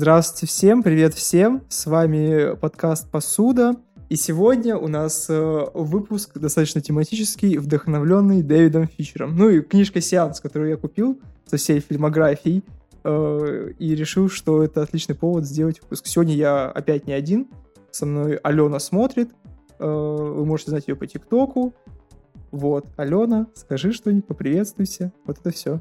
Здравствуйте всем, привет всем. С вами подкаст «Посуда». И сегодня у нас э, выпуск достаточно тематический, вдохновленный Дэвидом Фичером. Ну и книжка «Сеанс», которую я купил со всей фильмографией. Э, и решил, что это отличный повод сделать выпуск. Сегодня я опять не один. Со мной Алена смотрит. Э, вы можете знать ее по ТикТоку. Вот, Алена, скажи что-нибудь, поприветствуйся. Вот это все.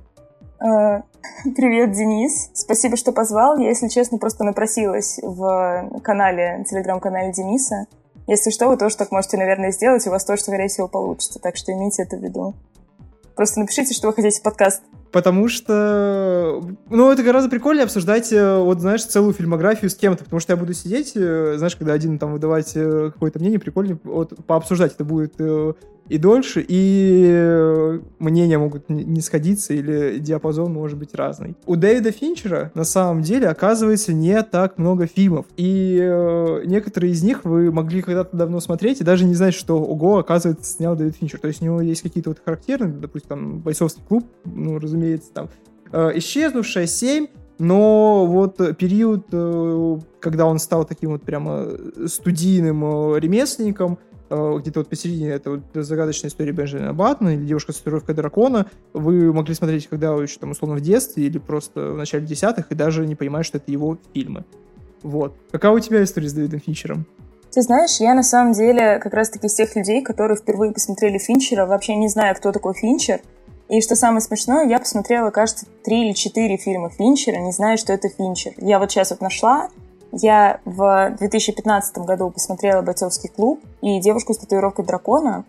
Э, привет, Денис. Спасибо, что позвал. Я, если честно, просто напросилась в канале, телеграм-канале Дениса. Если что, вы тоже так можете, наверное, сделать, у вас тоже, скорее всего, получится. Так что имейте это в виду. Просто напишите, что вы хотите в подкаст. Потому что, ну, это гораздо прикольнее обсуждать, э, вот, знаешь, целую фильмографию с кем-то, потому что я буду сидеть, э, знаешь, когда один там выдавать какое-то мнение, прикольнее вот пообсуждать это будет и дольше, и э, мнения могут не сходиться, или диапазон может быть разный. У Дэвида Финчера на самом деле оказывается не так много фильмов, и э, некоторые из них вы могли когда-то давно смотреть и даже не знать, что ого, оказывается, снял Дэвид Финчер. То есть у него есть какие-то вот характерные, допустим, там, бойцовский клуб, ну, разумеется, там, э, исчезнувшая 7, но вот период, э, когда он стал таким вот прямо студийным э, ремесленником, где-то вот посередине, это вот загадочная история Бенджамина Баттона или девушка с татуировкой дракона, вы могли смотреть, когда вы еще там условно в детстве или просто в начале десятых, и даже не понимать, что это его фильмы. Вот. Какая у тебя история с Дэвидом Финчером? Ты знаешь, я на самом деле как раз-таки из тех людей, которые впервые посмотрели Финчера, вообще не знаю, кто такой Финчер. И что самое смешное, я посмотрела, кажется, три или четыре фильма Финчера, не знаю, что это Финчер. Я вот сейчас вот нашла, я в 2015 году посмотрела «Бойцовский клуб» и «Девушку с татуировкой дракона»,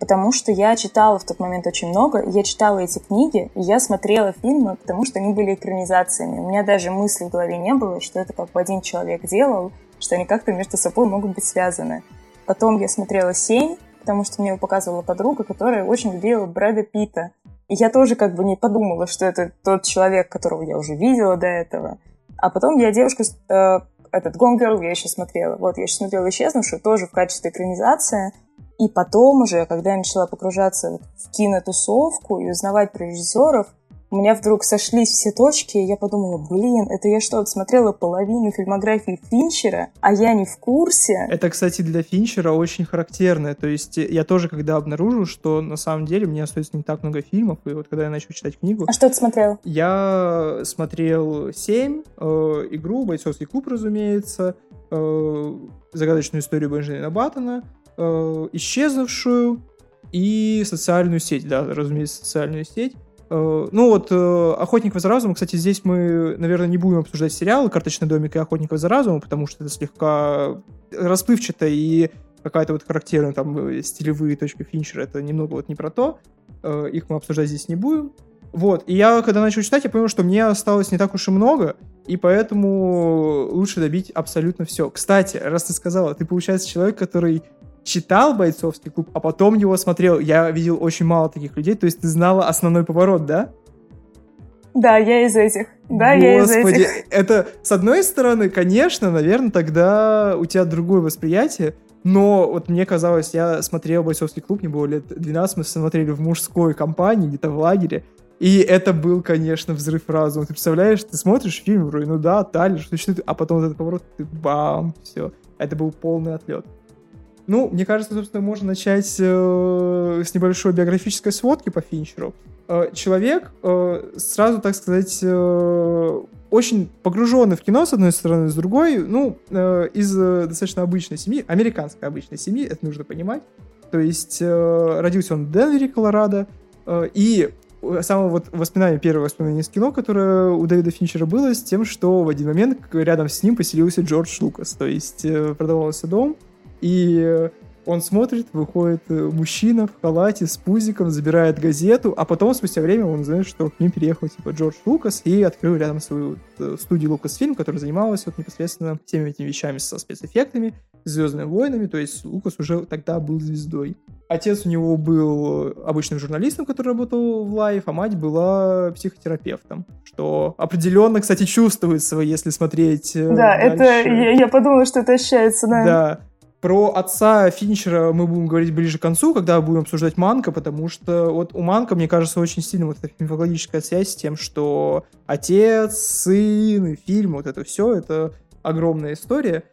потому что я читала в тот момент очень много, я читала эти книги, и я смотрела фильмы, потому что они были экранизациями. У меня даже мысли в голове не было, что это как бы один человек делал, что они как-то между собой могут быть связаны. Потом я смотрела «Семь», потому что мне его показывала подруга, которая очень любила Брэда Питта. И я тоже как бы не подумала, что это тот человек, которого я уже видела до этого. А потом я девушка, э, этот Gone Girl я еще смотрела. Вот, я еще смотрела «Исчезнувшую», тоже в качестве экранизации. И потом уже, когда я начала погружаться в кинотусовку и узнавать про режиссеров, у меня вдруг сошлись все точки, и я подумала, блин, это я что, смотрела половину фильмографии Финчера, а я не в курсе? Это, кстати, для Финчера очень характерно. То есть я тоже, когда обнаружил, что на самом деле мне остается не так много фильмов, и вот когда я начал читать книгу... А что ты смотрел? Я смотрел «Семь», э, «Игру», «Бойцовский клуб», разумеется, э, «Загадочную историю Бенджамина Баттона», э, «Исчезнувшую», и социальную сеть, да, разумеется, социальную сеть. Э, ну вот э, «Охотник за разумом», кстати, здесь мы, наверное, не будем обсуждать сериалы «Карточный домик» и «Охотник за разумом», потому что это слегка расплывчато и какая-то вот характерная там э, стилевые точки Финчера, это немного вот не про то. Их мы обсуждать здесь не будем. Вот, и я, когда начал читать, я понял, что мне осталось не так уж и много, и поэтому лучше добить абсолютно все. Кстати, раз ты сказала, ты, получается, человек, который читал «Бойцовский клуб», а потом его смотрел. Я видел очень мало таких людей. То есть ты знала основной поворот, да? Да, я из этих. Да, Господи, я из этих. Это, с одной стороны, конечно, наверное, тогда у тебя другое восприятие, но вот мне казалось, я смотрел «Бойцовский клуб», мне было лет 12, мы смотрели в мужской компании, где-то в лагере, и это был, конечно, взрыв разума. Ты представляешь, ты смотришь фильм, вроде, ну да, Талли, что, что а потом вот этот поворот, ты бам, все. Это был полный отлет. Ну, мне кажется, собственно, можно начать э, с небольшой биографической сводки по Финчеру. Э, человек, э, сразу, так сказать, э, очень погруженный в кино, с одной стороны, с другой, ну, э, из э, достаточно обычной семьи, американской обычной семьи, это нужно понимать. То есть э, родился он в Денвере, Колорадо, э, и самое вот воспоминание, первое воспоминание из кино, которое у Дэвида Финчера было, с тем, что в один момент рядом с ним поселился Джордж Лукас. То есть э, продавался дом, и он смотрит, выходит э, мужчина в халате с пузиком, забирает газету, а потом, спустя время, он знает, что к ним переехал, типа, Джордж Лукас и открыл рядом свою э, студию Лукасфильм, которая занималась вот непосредственно всеми этими вещами со спецэффектами, Звездными войнами, то есть Лукас уже тогда был звездой. Отец у него был обычным журналистом, который работал в лайф, а мать была психотерапевтом, что определенно, кстати, чувствуется, если смотреть э, Да, дальше. это я, я подумала, что это ощущается, да. Да, Про отца Финчера мы будем говорить ближе к концу, когда будем обсуждать Манка, потому что вот у Манка, мне кажется, очень сильно вот эта мифологическая связь с тем, что отец, сын фильм, вот это все, это огромная история.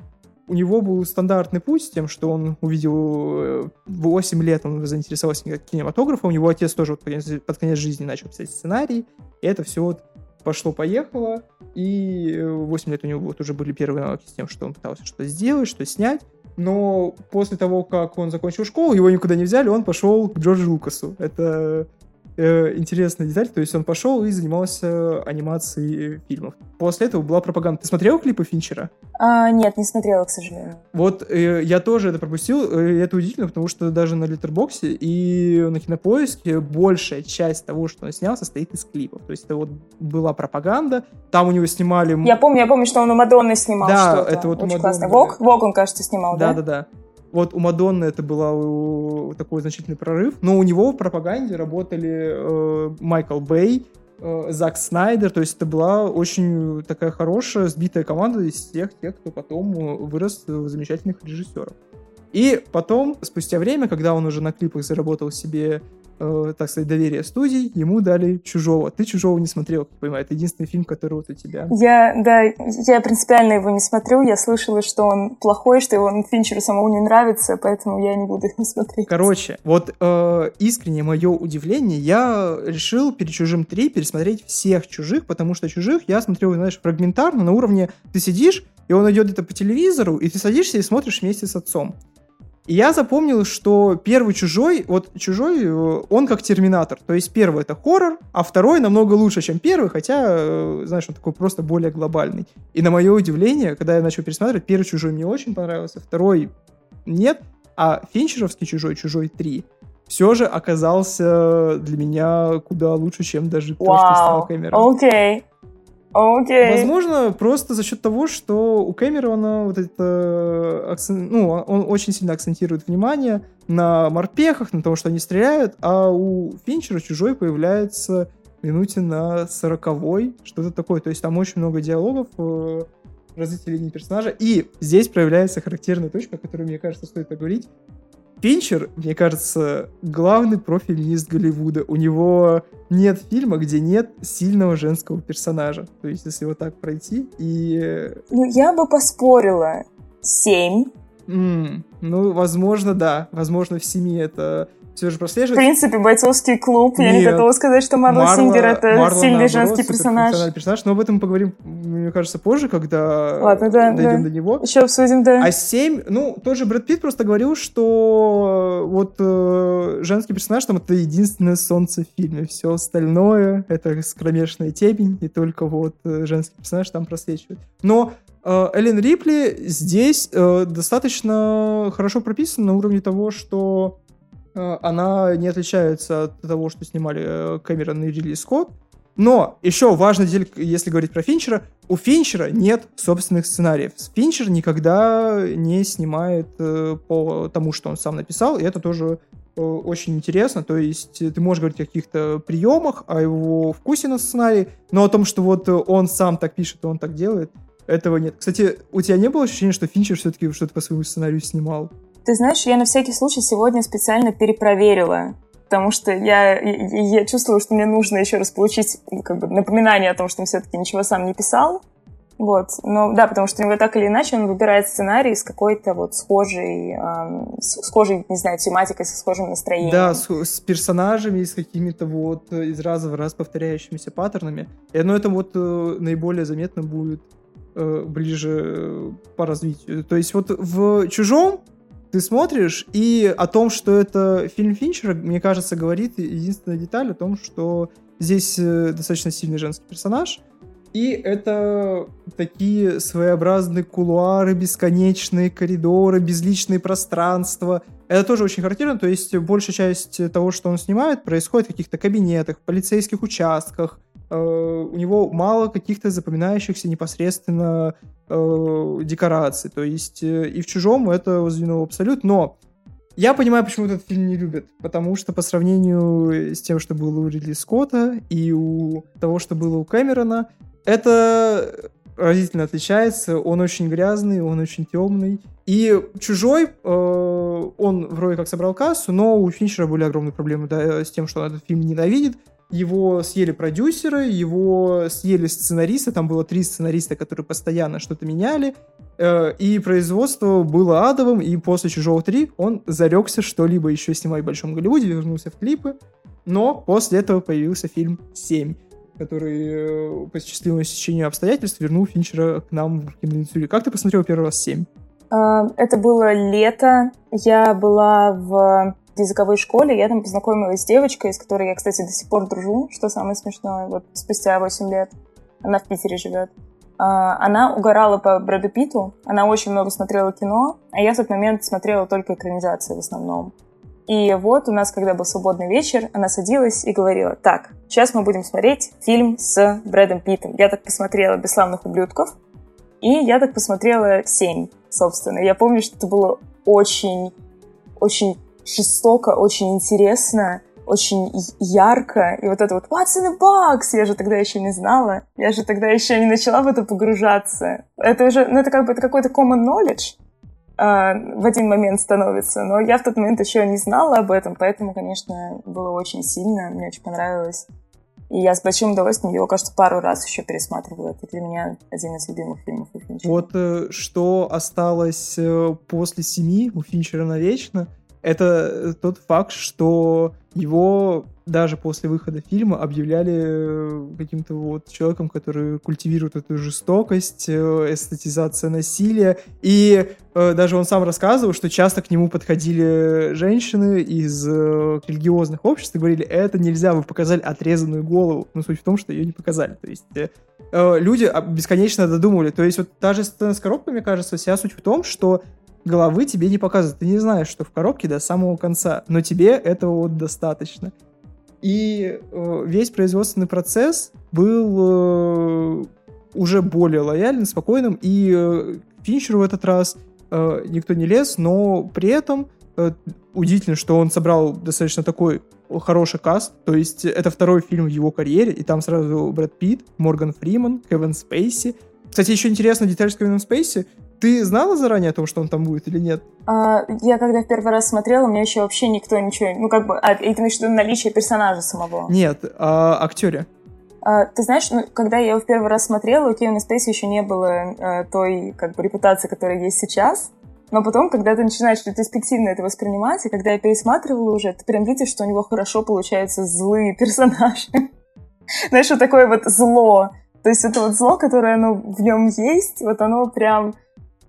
У него был стандартный путь с тем, что он увидел 8 э, лет, он заинтересовался кинематографом, у него отец тоже вот под конец, жизни начал писать сценарий, и это все вот пошло-поехало, и 8 лет у него вот уже были первые навыки с тем, что он пытался что-то сделать, что снять, но после того, как он закончил школу, его никуда не взяли, он пошел к Джорджу Лукасу. Это э, интересная деталь, то есть он пошел и занимался анимацией фильмов. После этого была пропаганда. Ты смотрел клипы Финчера? А, нет, не смотрела, к сожалению. Вот э, я тоже это пропустил, э, это удивительно, потому что даже на Литербоксе и на Кинопоиске большая часть того, что он снял, состоит из клипов. То есть это вот была пропаганда, там у него снимали... Я помню, я помню, что он у Мадонны снимал да, что-то. это вот Очень у Мадонны. классно. Вог, Вог он, кажется, снимал, да? Да-да-да. Вот у Мадонны это был такой значительный прорыв, но у него в пропаганде работали э, Майкл Бэй, э, Зак Снайдер, то есть это была очень такая хорошая, сбитая команда из тех, тех, кто потом вырос в замечательных режиссеров. И потом, спустя время, когда он уже на клипах заработал себе э, так сказать, доверие студий, ему дали «Чужого». Ты «Чужого» не смотрел, как понимаю, это единственный фильм, который вот у тебя. Я, да, я принципиально его не смотрю, я слышала, что он плохой, что его Финчеру самому не нравится, поэтому я не буду его смотреть. Короче, вот э, искренне мое удивление, я решил перед «Чужим 3» пересмотреть всех «Чужих», потому что «Чужих» я смотрел, знаешь, фрагментарно, на уровне ты сидишь, и он идет где-то по телевизору, и ты садишься и смотришь вместе с отцом. И я запомнил, что первый чужой, вот чужой, э, он как терминатор. То есть первый это хоррор, а второй намного лучше, чем первый, хотя, э, знаешь, он такой просто более глобальный. И на мое удивление, когда я начал пересматривать, первый чужой мне очень понравился, второй нет, а финчеровский чужой, чужой 3, все же оказался для меня куда лучше, чем даже wow. то, что снял Кэмерон. Окей. Okay. Возможно, просто за счет того, что у Кэмерона вот это акцент, ну, он очень сильно акцентирует внимание на морпехах, на том, что они стреляют, а у Финчера чужой появляется минуте на сороковой, что-то такое. То есть там очень много диалогов, э, развития линии персонажа. И здесь проявляется характерная точка, о которой, мне кажется, стоит поговорить. Финчер, мне кажется, главный профильнист Голливуда. У него нет фильма, где нет сильного женского персонажа. То есть, если вот так пройти и... Ну, я бы поспорила. Семь. Mm, ну, возможно, да. Возможно, в семи это все же прослеживается. В принципе, бойцовский клуб. Нет, я не готова сказать, что Марла, Марла Сингер это Марла, сильный наоборот, женский персонаж. персонаж. Но об этом мы поговорим, мне кажется, позже, когда Ладно, да, дойдем да. до него. Еще обсудим, да. А 7, ну, тоже Брэд Питт просто говорил, что вот э, женский персонаж там это единственное солнце в фильме. Все остальное это скромешная темень, и только вот э, женский персонаж там просвечивает. Но э, Эллен Рипли здесь э, достаточно хорошо прописана на уровне того, что Э, она не отличается от того, что снимали э, Кэмерон и Ридли Скотт. Но еще важно, если говорить про Финчера, у Финчера нет собственных сценариев. Финчер никогда не снимает э, по тому, что он сам написал, и это тоже очень интересно. То есть ты можешь говорить о каких-то приемах, о его вкусе на сценарий, но о том, что вот он сам так пишет, он так делает, этого нет. Кстати, у тебя не было ощущения, что Финчер все-таки что-то по своему сценарию снимал? Ты знаешь, я на всякий случай сегодня специально перепроверила, потому что я, я, я чувствовала, что мне нужно еще раз получить ну, как бы, напоминание о том, что он все-таки ничего сам не писал. Вот, но да, потому что у него так или иначе он выбирает сценарий с какой-то вот схожей, эм, схожей, не знаю, тематикой, со схожим настроением. Да, с, с персонажами, с какими-то вот из раза в раз повторяющимися паттернами. И оно это вот э, наиболее заметно будет э, ближе э, по развитию. То есть вот в «Чужом» ты смотришь, и о том, что это фильм Финчера, мне кажется, говорит единственная деталь о том, что здесь э, достаточно сильный женский персонаж, и это такие своеобразные кулуары, бесконечные коридоры, безличные пространства. Это тоже очень характерно, то есть большая часть того, что он снимает, происходит в каких-то кабинетах, полицейских участках. Э, у него мало каких-то запоминающихся непосредственно э, декораций. То есть э, и в «Чужом» это воздвинуло абсолют, но я понимаю, почему этот фильм не любят. Потому что по сравнению с тем, что было у Ридли Скотта и у того, что было у Кэмерона, это разительно отличается. Он очень грязный, он очень темный. И «Чужой», э, он вроде как собрал кассу, но у Финчера были огромные проблемы да, с тем, что он этот фильм ненавидит. Его съели продюсеры, его съели сценаристы, там было три сценариста, которые постоянно что-то меняли, э, и производство было адовым, и после «Чужого 3» он зарекся что-либо еще снимать в Большом Голливуде, вернулся в клипы, но после этого появился фильм «7», который э, по счастливому стечению обстоятельств вернул Финчера к нам в киноиндустрию. Как ты посмотрел первый раз «7»? А, это было лето. Я была в языковой школе. Я там познакомилась с девочкой, с которой я, кстати, до сих пор дружу, что самое смешное. Вот спустя 8 лет она в Питере живет. А, она угорала по Брэду Питту. Она очень много смотрела кино, а я в тот момент смотрела только экранизации в основном. И вот у нас, когда был свободный вечер, она садилась и говорила, так, сейчас мы будем смотреть фильм с Брэдом Питтом. Я так посмотрела «Бесславных ублюдков», и я так посмотрела «Семь», собственно. Я помню, что это было очень, очень жестоко, очень интересно, очень ярко. И вот это вот «What's in the box?» я же тогда еще не знала. Я же тогда еще не начала в это погружаться. Это уже, ну это как бы это какой-то common knowledge, а, в один момент становится. Но я в тот момент еще не знала об этом, поэтому, конечно, было очень сильно, мне очень понравилось. И я с большим удовольствием его, кажется, пару раз еще пересматривала. Это для меня один из любимых фильмов у Финчера. Вот э, что осталось э, после «Семи» у Финчера навечно — это э, тот факт, что его даже после выхода фильма объявляли э, каким-то вот человеком, который культивирует эту жестокость, э, эстетизация насилия. И э, даже он сам рассказывал, что часто к нему подходили женщины из э, религиозных обществ и говорили, это нельзя, вы показали отрезанную голову. Но суть в том, что ее не показали. То есть э, люди бесконечно додумывали. То есть вот та же сцена с коробкой, мне кажется, вся суть в том, что головы тебе не показывают. Ты не знаешь, что в коробке до самого конца, но тебе этого вот достаточно. И э, весь производственный процесс был э, уже более лояльным, спокойным, и э, Финчеру в этот раз э, никто не лез, но при этом э, удивительно, что он собрал достаточно такой хороший каст, то есть это второй фильм в его карьере, и там сразу Брэд Питт, Морган Фриман, Кевин Спейси. Кстати, еще интересная деталь с Кевином Спейси, ты знала заранее о том, что он там будет или нет? А, я когда в первый раз смотрела, у меня еще вообще никто ничего... Ну, как бы... А, и ты имеешь в виду наличие персонажа самого? Нет, а, актере. А, ты знаешь, ну, когда я его в первый раз смотрела, у Кевина Спейси еще не было а, той как бы репутации, которая есть сейчас. Но потом, когда ты начинаешь ретроспективно это воспринимать, и когда я пересматривала уже, ты прям видишь, что у него хорошо получаются злые персонажи. Знаешь, вот такое вот зло. То есть это вот зло, которое оно в нем есть, вот оно прям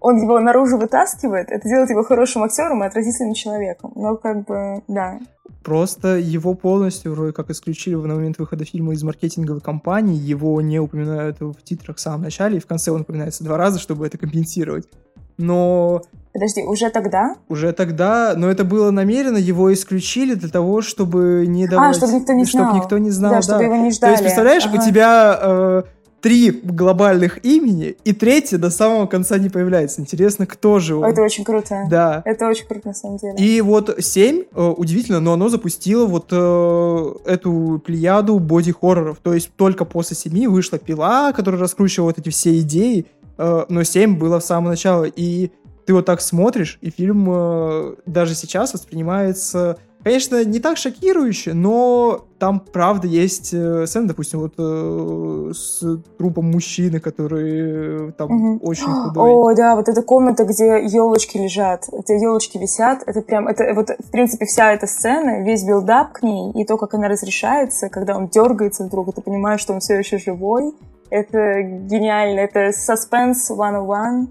он его наружу вытаскивает, это делает его хорошим актером и отразительным человеком. Но как бы, да. Просто его полностью вроде как исключили на момент выхода фильма из маркетинговой кампании, его не упоминают в титрах в самом начале, и в конце он упоминается два раза, чтобы это компенсировать. Но... Подожди, уже тогда? Уже тогда, но это было намеренно, его исключили для того, чтобы не давать... А, чтобы никто не знал. Чтобы никто не знал, да. да. чтобы его не ждали. То есть, представляешь, ага. у тебя... Э, три глобальных имени, и третье до самого конца не появляется. Интересно, кто же он? Это очень круто. Да. Это очень круто, на самом деле. И вот 7, э, удивительно, но оно запустило вот э, эту плеяду боди-хорроров. То есть только после 7 вышла пила, которая раскручивала вот эти все идеи, э, но 7 было в самом начале. И ты вот так смотришь, и фильм э, даже сейчас воспринимается Конечно, не так шокирующе, но там, правда, есть э, сцены, допустим, вот э, с трупом мужчины, который э, там угу. очень худой. О, да, вот эта комната, где елочки лежат, где елочки висят, это прям, это вот, в принципе, вся эта сцена, весь build-up к ней, и то, как она разрешается, когда он дергается вдруг, и ты понимаешь, что он все еще живой, это гениально, это suspense 101,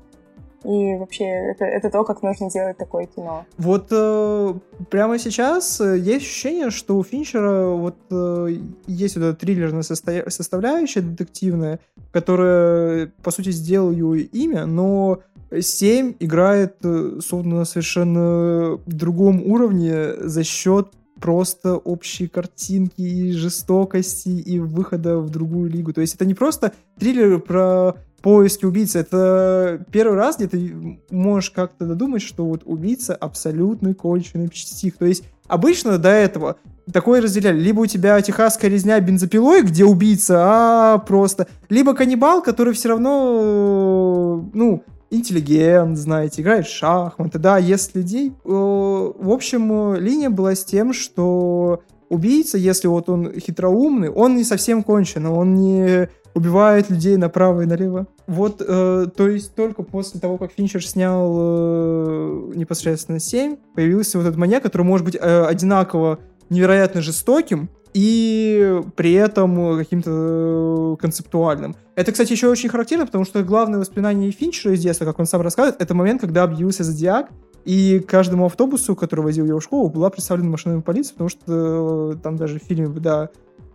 и вообще, это, это то, как нужно делать такое кино. Вот э, прямо сейчас э, есть ощущение, что у Финчера вот э, есть вот эта триллерная состо... составляющая детективная, которая, по сути, сделала его имя, но 7 играет, э, словно на совершенно другом уровне за счет просто общие картинки и жестокости и выхода в другую лигу. То есть это не просто триллер про поиски убийцы. Это первый раз, где ты можешь как-то додумать, что вот убийца абсолютный конченый псих. То есть обычно до этого такое разделяли. Либо у тебя техасская резня бензопилой, где убийца, а просто... Либо каннибал, который все равно, ну, интеллигент, знаете, играет в шахматы, да, ест людей. Э, в общем, линия была с тем, что убийца, если вот он хитроумный, он не совсем кончен, он не убивает людей направо и налево. Вот, э, то есть только после того, как Финчер снял э, непосредственно 7, появился вот этот маньяк, который может быть э, одинаково невероятно жестоким и при этом каким-то э, концептуальным. Это, кстати, еще очень характерно, потому что главное воспоминание Финчера из детства, как он сам рассказывает, это момент, когда объявился Зодиак, и каждому автобусу, который возил его в школу, была представлена машина полиции, потому что э, там даже в фильме, да,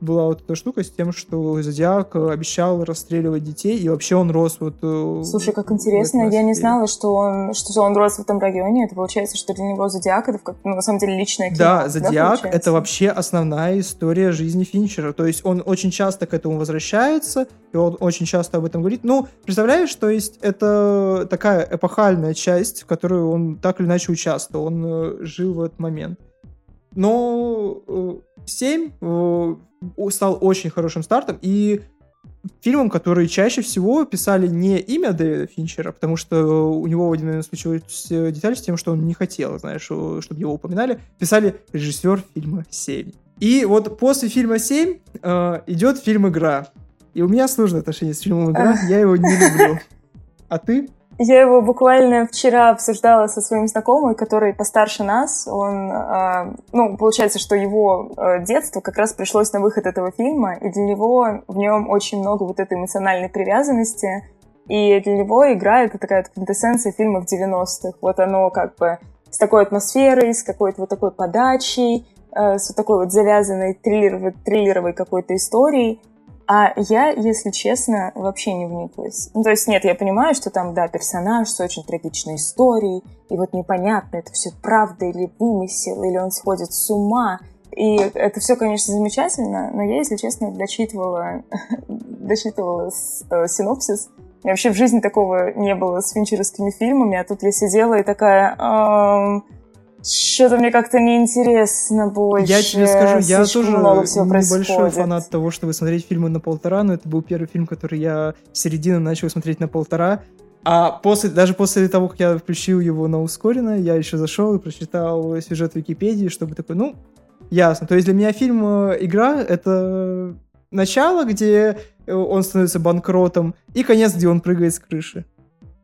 была вот эта штука с тем, что Зодиак обещал расстреливать детей, и вообще он рос вот... Э, Слушай, как интересно, я не знала, что он, что он рос в этом районе. Это получается, что для него Зодиак это как, ну, на самом деле личное кино. Да, Зодиак да, это вообще основная история жизни Финчера. То есть он очень часто к этому возвращается, и он очень часто об этом говорит. Ну, представляешь, то есть это такая эпохальная часть, в которой он так или иначе участвовал. Он э, жил в этот момент. Но 7 э, стал очень хорошим стартом и фильмом, который чаще всего писали не имя Дэвида Финчера, потому что у него один момент случилась деталь с тем, что он не хотел, знаешь, чтобы его упоминали, писали режиссер фильма «7». И вот после фильма «7» э, идет фильм «Игра». И у меня сложное отношение с фильмом «Игра», я его не люблю. А ты? Я его буквально вчера обсуждала со своим знакомым, который постарше нас. Он, э, ну, получается, что его э, детство как раз пришлось на выход этого фильма, и для него в нем очень много вот этой эмоциональной привязанности. И для него игра — это такая квинтэссенция фильмов 90-х. Вот оно как бы с такой атмосферой, с какой-то вот такой подачей, э, с вот такой вот завязанной триллеровой, триллеровой какой-то историей. А я, если честно, вообще не вниклась. Ну, то есть, нет, я понимаю, что там, да, персонаж с очень трагичной историей, и вот непонятно, это все правда или вымысел, или он сходит с ума. И это все, конечно, замечательно, но я, если честно, дочитывала, дочитывала э, синопсис. И вообще в жизни такого не было с финчеровскими фильмами, а тут я сидела и такая... Что-то мне как-то неинтересно больше. Я тебе скажу, я тоже небольшой происходит. фанат того, чтобы смотреть фильмы на полтора, но это был первый фильм, который я с середины начал смотреть на полтора. А после, даже после того, как я включил его на ускоренно, я еще зашел и прочитал сюжет Википедии, чтобы такой, ну, ясно. То есть для меня фильм э, «Игра» — это начало, где э, он становится банкротом, и конец, где он прыгает с крыши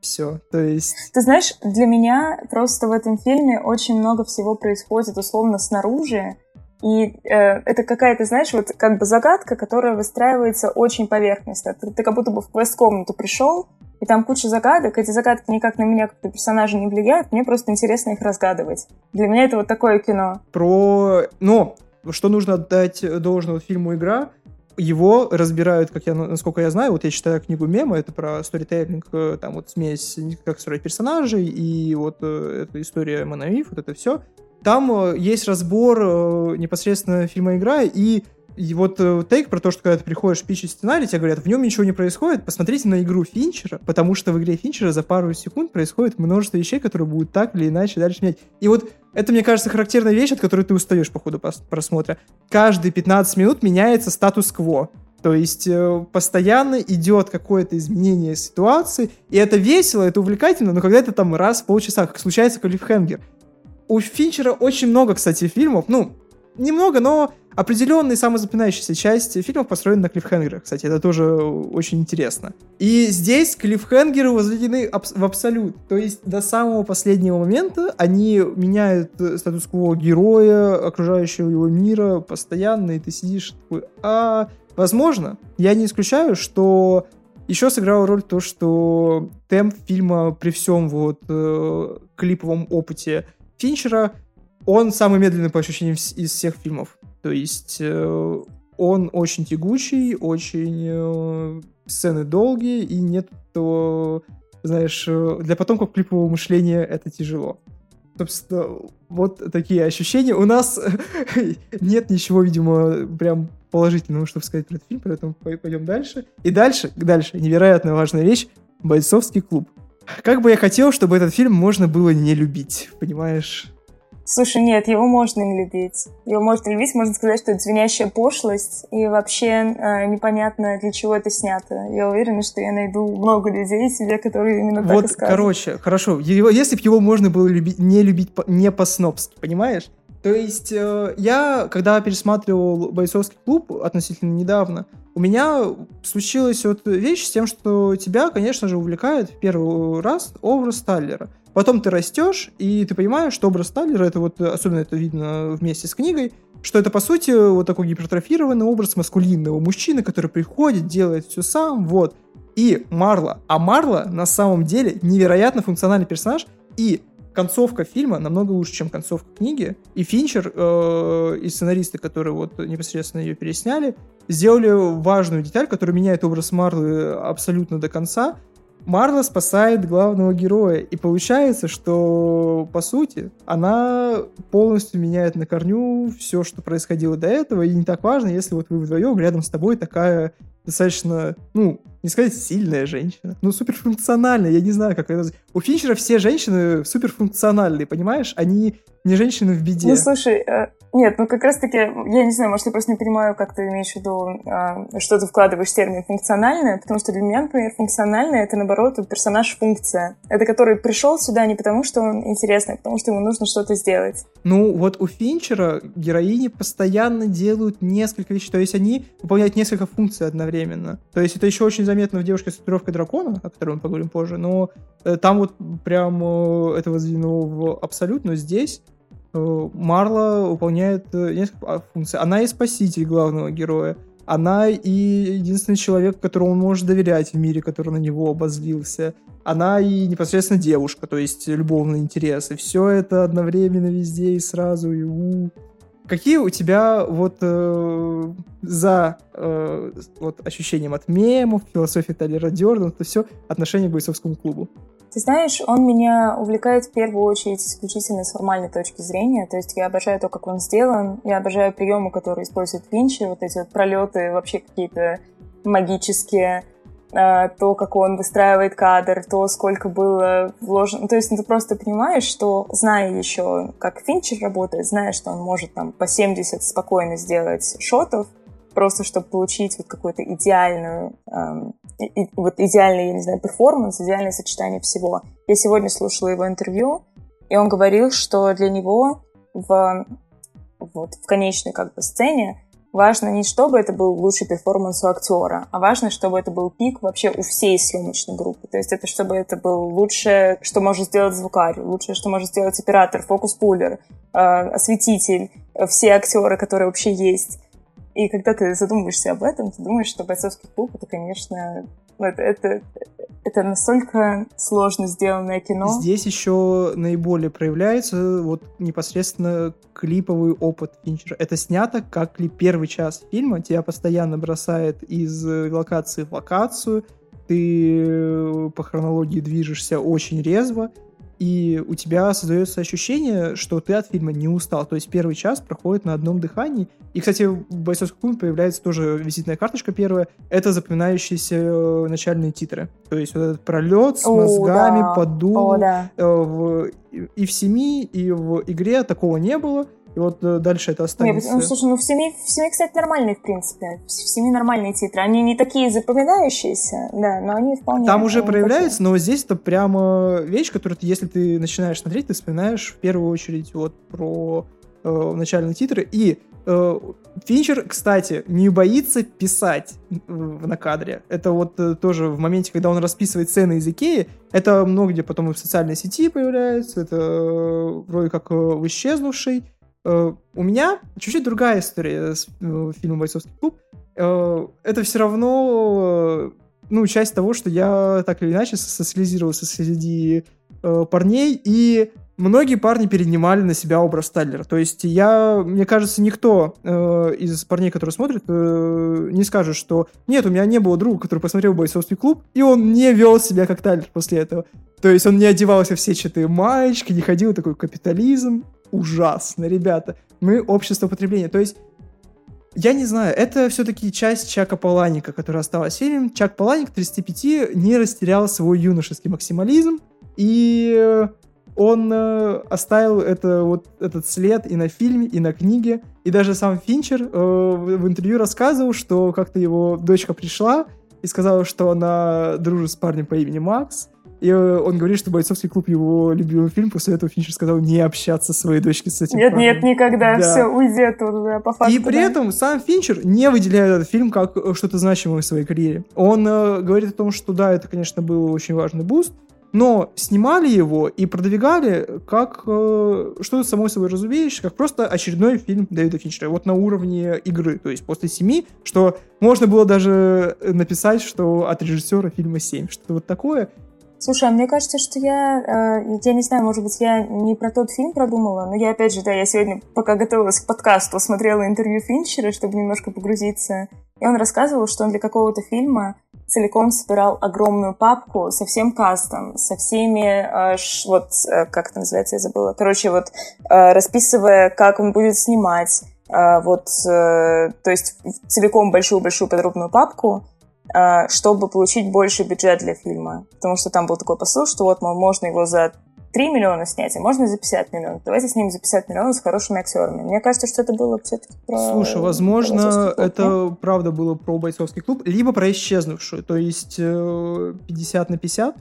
все. То есть... Ты знаешь, для меня просто в этом фильме очень много всего происходит условно снаружи, и э, это какая-то, знаешь, вот как бы загадка, которая выстраивается очень поверхностно. Ты, ты как будто бы в квест-комнату пришел, и там куча загадок. Эти загадки никак на меня, как персонажа, не влияют. Мне просто интересно их разгадывать. Для меня это вот такое кино. Про... Ну, что нужно отдать должного фильму «Игра», его разбирают, как я, насколько я знаю, вот я читаю книгу Мема, это про сторителлинг, э, там вот смесь, как строить персонажей, и вот э, эта история Мономиф, вот это все. Там э, есть разбор непосредственно фильма «Игра», и и вот тейк про то, что когда ты приходишь пичить сценарий, тебе говорят, в нем ничего не происходит, посмотрите на игру Финчера, потому что в игре Финчера за пару секунд происходит множество вещей, которые будут так или иначе дальше менять. И вот это, мне кажется, характерная вещь, от которой ты устаешь по ходу просмотра. Каждые 15 минут меняется статус-кво. То есть э, постоянно идет какое-то изменение ситуации, и это весело, это увлекательно, но когда это там раз в полчаса, как случается Клиффхенгер. У Финчера очень много, кстати, фильмов, ну, немного, но определенные самые запоминающиеся части фильмов построены на клиффхенгерах. Кстати, это тоже очень интересно. И здесь клиффхенгеры возведены аб- в абсолют. То есть до самого последнего момента они меняют статус-кво героя, окружающего его мира постоянно, и ты сидишь такой, а... Возможно, я не исключаю, что еще сыграла роль то, что темп фильма при всем вот э, клиповом опыте Финчера он самый медленный по ощущениям из всех фильмов. То есть э, он очень тягучий, очень э, сцены долгие, и нет того, знаешь, э, для потомков клипового мышления это тяжело. Собственно, вот такие ощущения. У нас нет ничего, видимо, прям положительного, чтобы сказать про этот фильм, поэтому пойдем дальше. И дальше, дальше, невероятно важная вещь, бойцовский клуб. Как бы я хотел, чтобы этот фильм можно было не любить, понимаешь? Слушай, нет, его можно не любить. Его можно любить, можно сказать, что это звенящая пошлость, и вообще э, непонятно, для чего это снято. Я уверена, что я найду много людей себе, которые именно так вот, и скажут. короче, хорошо. Его, если бы его можно было любить, не любить не по-снобски, понимаешь? То есть э, я, когда пересматривал «Бойцовский клуб» относительно недавно, у меня случилась вот вещь с тем, что тебя, конечно же, увлекает в первый раз образ Таллера. Потом ты растешь, и ты понимаешь, что образ Таллера, это вот, особенно это видно вместе с книгой, что это, по сути, вот такой гипертрофированный образ маскулинного мужчины, который приходит, делает все сам, вот. И Марла. А Марла на самом деле невероятно функциональный персонаж, и концовка фильма намного лучше, чем концовка книги. И Финчер э, и сценаристы, которые вот непосредственно ее пересняли, сделали важную деталь, которая меняет образ Марлы абсолютно до конца. Марла спасает главного героя, и получается, что, по сути, она полностью меняет на корню все, что происходило до этого, и не так важно, если вот вы вдвоем, рядом с тобой такая достаточно, ну, не сказать сильная женщина, ну, суперфункциональная, я не знаю, как это... У Финчера все женщины суперфункциональные, понимаешь? Они не женщины в беде. Ну, слушай, э, нет, ну как раз-таки, я не знаю, может, я просто не понимаю, как ты имеешь в виду, э, что ты вкладываешь в термин функциональное, потому что для меня, например, функциональное — это, наоборот, персонаж-функция. Это который пришел сюда не потому, что он интересный, а потому что ему нужно что-то сделать. Ну, вот у Финчера героини постоянно делают несколько вещей, то есть они выполняют несколько функций одновременно. То есть это еще очень заметно в «Девушке с татуировкой дракона», о которой мы поговорим позже, но э, там вот прям э, это возведено в абсолют, но здесь Э, Марла выполняет несколько функций. Она и спаситель главного героя. Она и единственный человек, которому он может доверять в мире, который на него обозлился. Она и непосредственно девушка, то есть любовные интересы. Все это одновременно везде и сразу. И у... Какие у тебя вот э, за э, вот ощущением от мемов, философии Талера Дёрна, это все отношение к бойцовскому клубу? Ты знаешь, он меня увлекает в первую очередь исключительно с формальной точки зрения. То есть я обожаю то, как он сделан, я обожаю приемы, которые использует Финчи, вот эти вот пролеты вообще какие-то магические, то, как он выстраивает кадр, то, сколько было вложено. То есть ты просто понимаешь, что, зная еще, как Финчер работает, зная, что он может там по 70 спокойно сделать шотов, просто чтобы получить вот какую-то идеальную, эм, и, вот идеальный, я не знаю, перформанс, идеальное сочетание всего. Я сегодня слушала его интервью, и он говорил, что для него в, вот, в конечной как бы сцене важно не чтобы это был лучший перформанс у актера, а важно, чтобы это был пик вообще у всей съемочной группы. То есть это чтобы это был лучшее, что может сделать звукарь, лучшее, что может сделать оператор, focus puller, э, осветитель, э, все актеры, которые вообще есть. И когда ты задумываешься об этом, ты думаешь, что бойцовский клуб это, конечно, это, это, это настолько сложно сделанное кино. Здесь еще наиболее проявляется вот непосредственно клиповый опыт Финчера. Это снято как ли первый час фильма, тебя постоянно бросает из локации в локацию, ты по хронологии движешься очень резво, и у тебя создается ощущение, что ты от фильма не устал. То есть первый час проходит на одном дыхании. И, кстати, в «Бойцовском клубе» появляется тоже визитная карточка первая. Это запоминающиеся э, начальные титры. То есть вот этот пролет с мозгами, О, да. подул. О, да. Э, и в «Семи», и в «Игре» такого не было. И вот э, дальше это останется. Нет, ну, слушай, ну в «Семи», в «Семи», кстати, нормальные, в принципе. В «Семи» нормальные титры. Они не такие запоминающиеся, да, но они вполне... Там уже проявляются, такие. но здесь это прямо вещь, которую ты, если ты начинаешь смотреть, ты вспоминаешь в первую очередь вот про э, начальные титры. И э, Финчер, кстати, не боится писать на кадре. Это вот э, тоже в моменте, когда он расписывает сцены из Икеи, это много где потом и в социальной сети появляется, это э, вроде как э, в «Исчезнувшей», у меня чуть-чуть другая история с э, фильмом «Бойцовский клуб». Э, это все равно, ну, часть того, что я так или иначе социализировался среди парней, и многие парни перенимали на себя образ Таллера. То есть я, мне кажется, никто э, из парней, которые смотрят, э, не скажет, что нет, у меня не было друга, который посмотрел «Бойцовский клуб», и он не вел себя как Таллер после этого. То есть он не одевался в сетчатые маечки, не ходил такой капитализм. Ужасно, ребята. Мы общество потребления. То есть я не знаю, это все-таки часть Чака Паланика, которая осталась фильмом. Чак Паланик 35 не растерял свой юношеский максимализм, и он э, оставил это, вот, этот след и на фильме, и на книге. И даже сам Финчер э, в, в интервью рассказывал, что как-то его дочка пришла и сказала, что она дружит с парнем по имени Макс. И э, он говорит, что «Бойцовский клуб» его любимый фильм. После этого Финчер сказал не общаться со своей дочкой с этим Нет, парнем. нет, никогда. Да. Все, уйди оттуда, по факту. И при да. этом сам Финчер не выделяет этот фильм как э, что-то значимое в своей карьере. Он э, говорит о том, что да, это, конечно, был очень важный boost, но снимали его и продвигали как э, что-то само собой разумеющееся, как просто очередной фильм Дэвида Финчера. Вот на уровне игры, то есть после семи, что можно было даже написать, что от режиссера фильма семь, что-то вот такое. Слушай, а мне кажется, что я, э, я не знаю, может быть, я не про тот фильм продумала, но я, опять же, да, я сегодня, пока готовилась к подкасту, смотрела интервью Финчера, чтобы немножко погрузиться, и он рассказывал, что он для какого-то фильма целиком собирал огромную папку со всем кастом, со всеми, э, вот, э, как это называется, я забыла, короче, вот, расписывая, как он будет снимать, вот, то есть целиком большую-большую подробную папку, чтобы получить больше бюджет для фильма. Потому что там был такой посыл, что вот, мол, можно его за 3 миллиона снять, а можно за 50 миллионов. Давайте снимем за 50 миллионов с хорошими актерами. Мне кажется, что это было все-таки про... Слушай, возможно, клуб, нет? это правда было про бойцовский клуб, либо про исчезнувшую, то есть э, 50 на 50.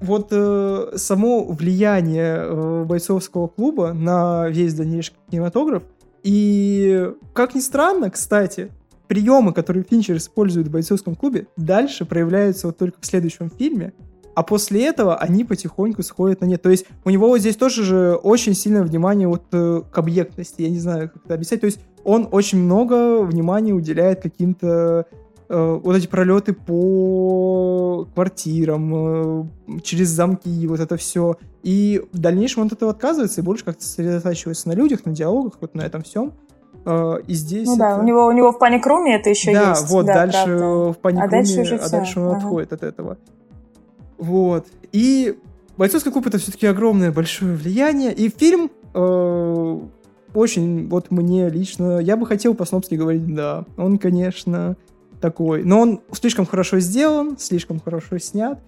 Вот э, само влияние э, бойцовского клуба на весь дальнейший кинематограф, и, как ни странно, кстати, приемы, которые Финчер использует в бойцовском клубе, дальше проявляются вот только в следующем фильме, а после этого они потихоньку сходят на нет. То есть у него вот здесь тоже же очень сильное внимание вот э, к объектности, я не знаю, как это объяснять. То есть он очень много внимания уделяет каким-то э, вот эти пролеты по квартирам, э, через замки, вот это все. И в дальнейшем он от этого отказывается и больше как-то сосредотачивается на людях, на диалогах, вот на этом всем. Э, и здесь Ну да, это- у него, у него в Паник Руме это еще да, есть. вот да, дальше правда. в паникруме, А дальше уже а дальше он ага. отходит от этого. Вот. И бойцовский клуб это все-таки огромное большое влияние. И фильм э, очень, вот мне лично, я бы хотел по-снобски говорить, да, он, конечно, такой. Но он слишком хорошо сделан, слишком хорошо снят.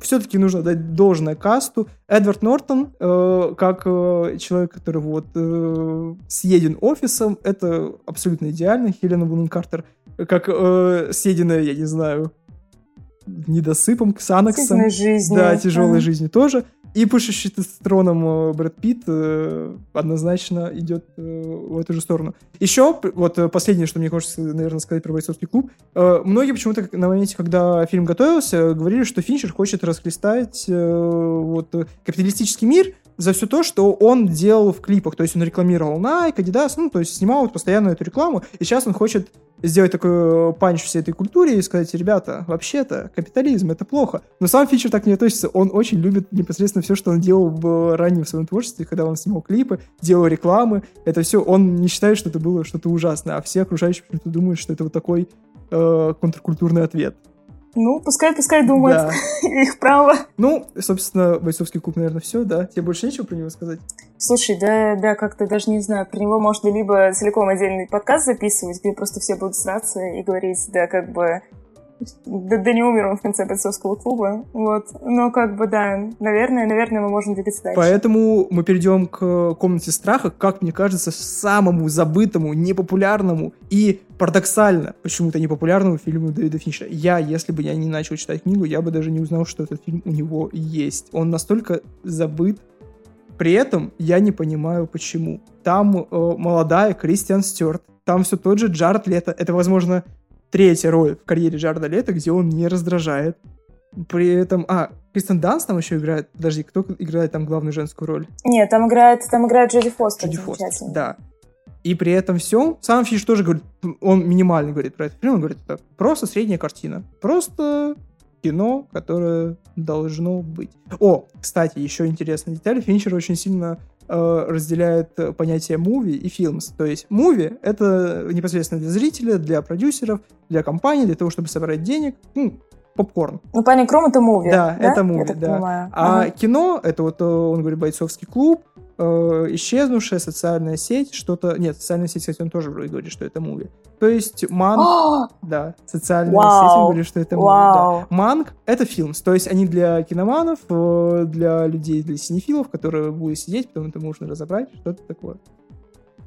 Все-таки нужно дать должное касту. Эдвард Нортон, э, как э, человек, который вот э, съеден офисом, это абсолютно идеально. Хелена Бонем Картер, как э, съеденная, я не знаю, недосыпом, ксаноксом. Тяжелой жизнью. Да, тяжелой Ага. жизнью тоже. И пышущий тестостероном э, Брэд Питт э, однозначно идет э, в эту же сторону. Еще, вот последнее, что мне хочется, наверное, сказать про бойцовский клуб. Многие почему-то на моменте, когда фильм готовился, говорили, что Финчер хочет расхлестать вот, капиталистический мир за все то, что он делал в клипах. То есть он рекламировал Nike, Adidas, ну, то есть снимал вот постоянно эту рекламу. И сейчас он хочет сделать такой э, панч всей этой культуре и сказать, ребята, вообще-то капитализм это плохо. Но сам Финчер так не относится. Он очень любит непосредственно все, что он делал в раннем своем творчестве, когда он снимал клипы, делал рекламы. Это все, он не считает, что это было что-то ужасное, а все окружающие думают, что это вот такой э, контркультурный ответ. Ну, пускай, пускай думают. Да. Их право. Ну, собственно, бойцовский клуб, наверное, все, да? Тебе больше нечего про него сказать? Слушай, да, да, как-то даже не знаю, про него можно либо целиком отдельный подкаст записывать, где просто все будут сраться и говорить, да, как бы, да, не умер он в конце бойцовского клуба, вот. Но как бы, да, наверное, наверное, мы можем двигаться дальше. Поэтому мы перейдем к комнате страха, как мне кажется, самому забытому, непопулярному и парадоксально почему-то непопулярному фильму Дэвида Финчера. Я, если бы я не начал читать книгу, я бы даже не узнал, что этот фильм у него есть. Он настолько забыт. При этом я не понимаю, почему. Там э, молодая Кристиан Стюарт, там все тот же Джаред Лето. Это, возможно, третья роль в карьере Джареда Лето, где он не раздражает. При этом... А, Кристен Данс там еще играет. Подожди, кто играет там главную женскую роль? Нет, там играет, там играет Джоди Фостер. Джоди Фостер, да. И при этом все, сам Фиш тоже говорит, он минимально говорит про этот фильм, он говорит, это просто средняя картина. Просто кино, которое должно быть. О, кстати, еще интересная деталь. Финчер очень сильно разделяет э, понятие муви и фильмс. То есть муви — это непосредственно для зрителя, для продюсеров, для компании, для того, чтобы собрать денег. Ну, попкорн. Ну, Паник Рум это муви, да? да? это муви, да. Понимаю. А ага. кино, это вот, э, он говорит, бойцовский клуб, э, исчезнувшая социальная сеть, что-то... Нет, социальная сеть, кстати, он тоже вроде говорит, что это муви. То есть Манг, О, да, социальная Вау. сеть, он говорит, что это муви, да. Манг — это фильм, то есть они для киноманов, э, для людей, для синефилов, которые будут сидеть, потом это можно разобрать, что-то такое.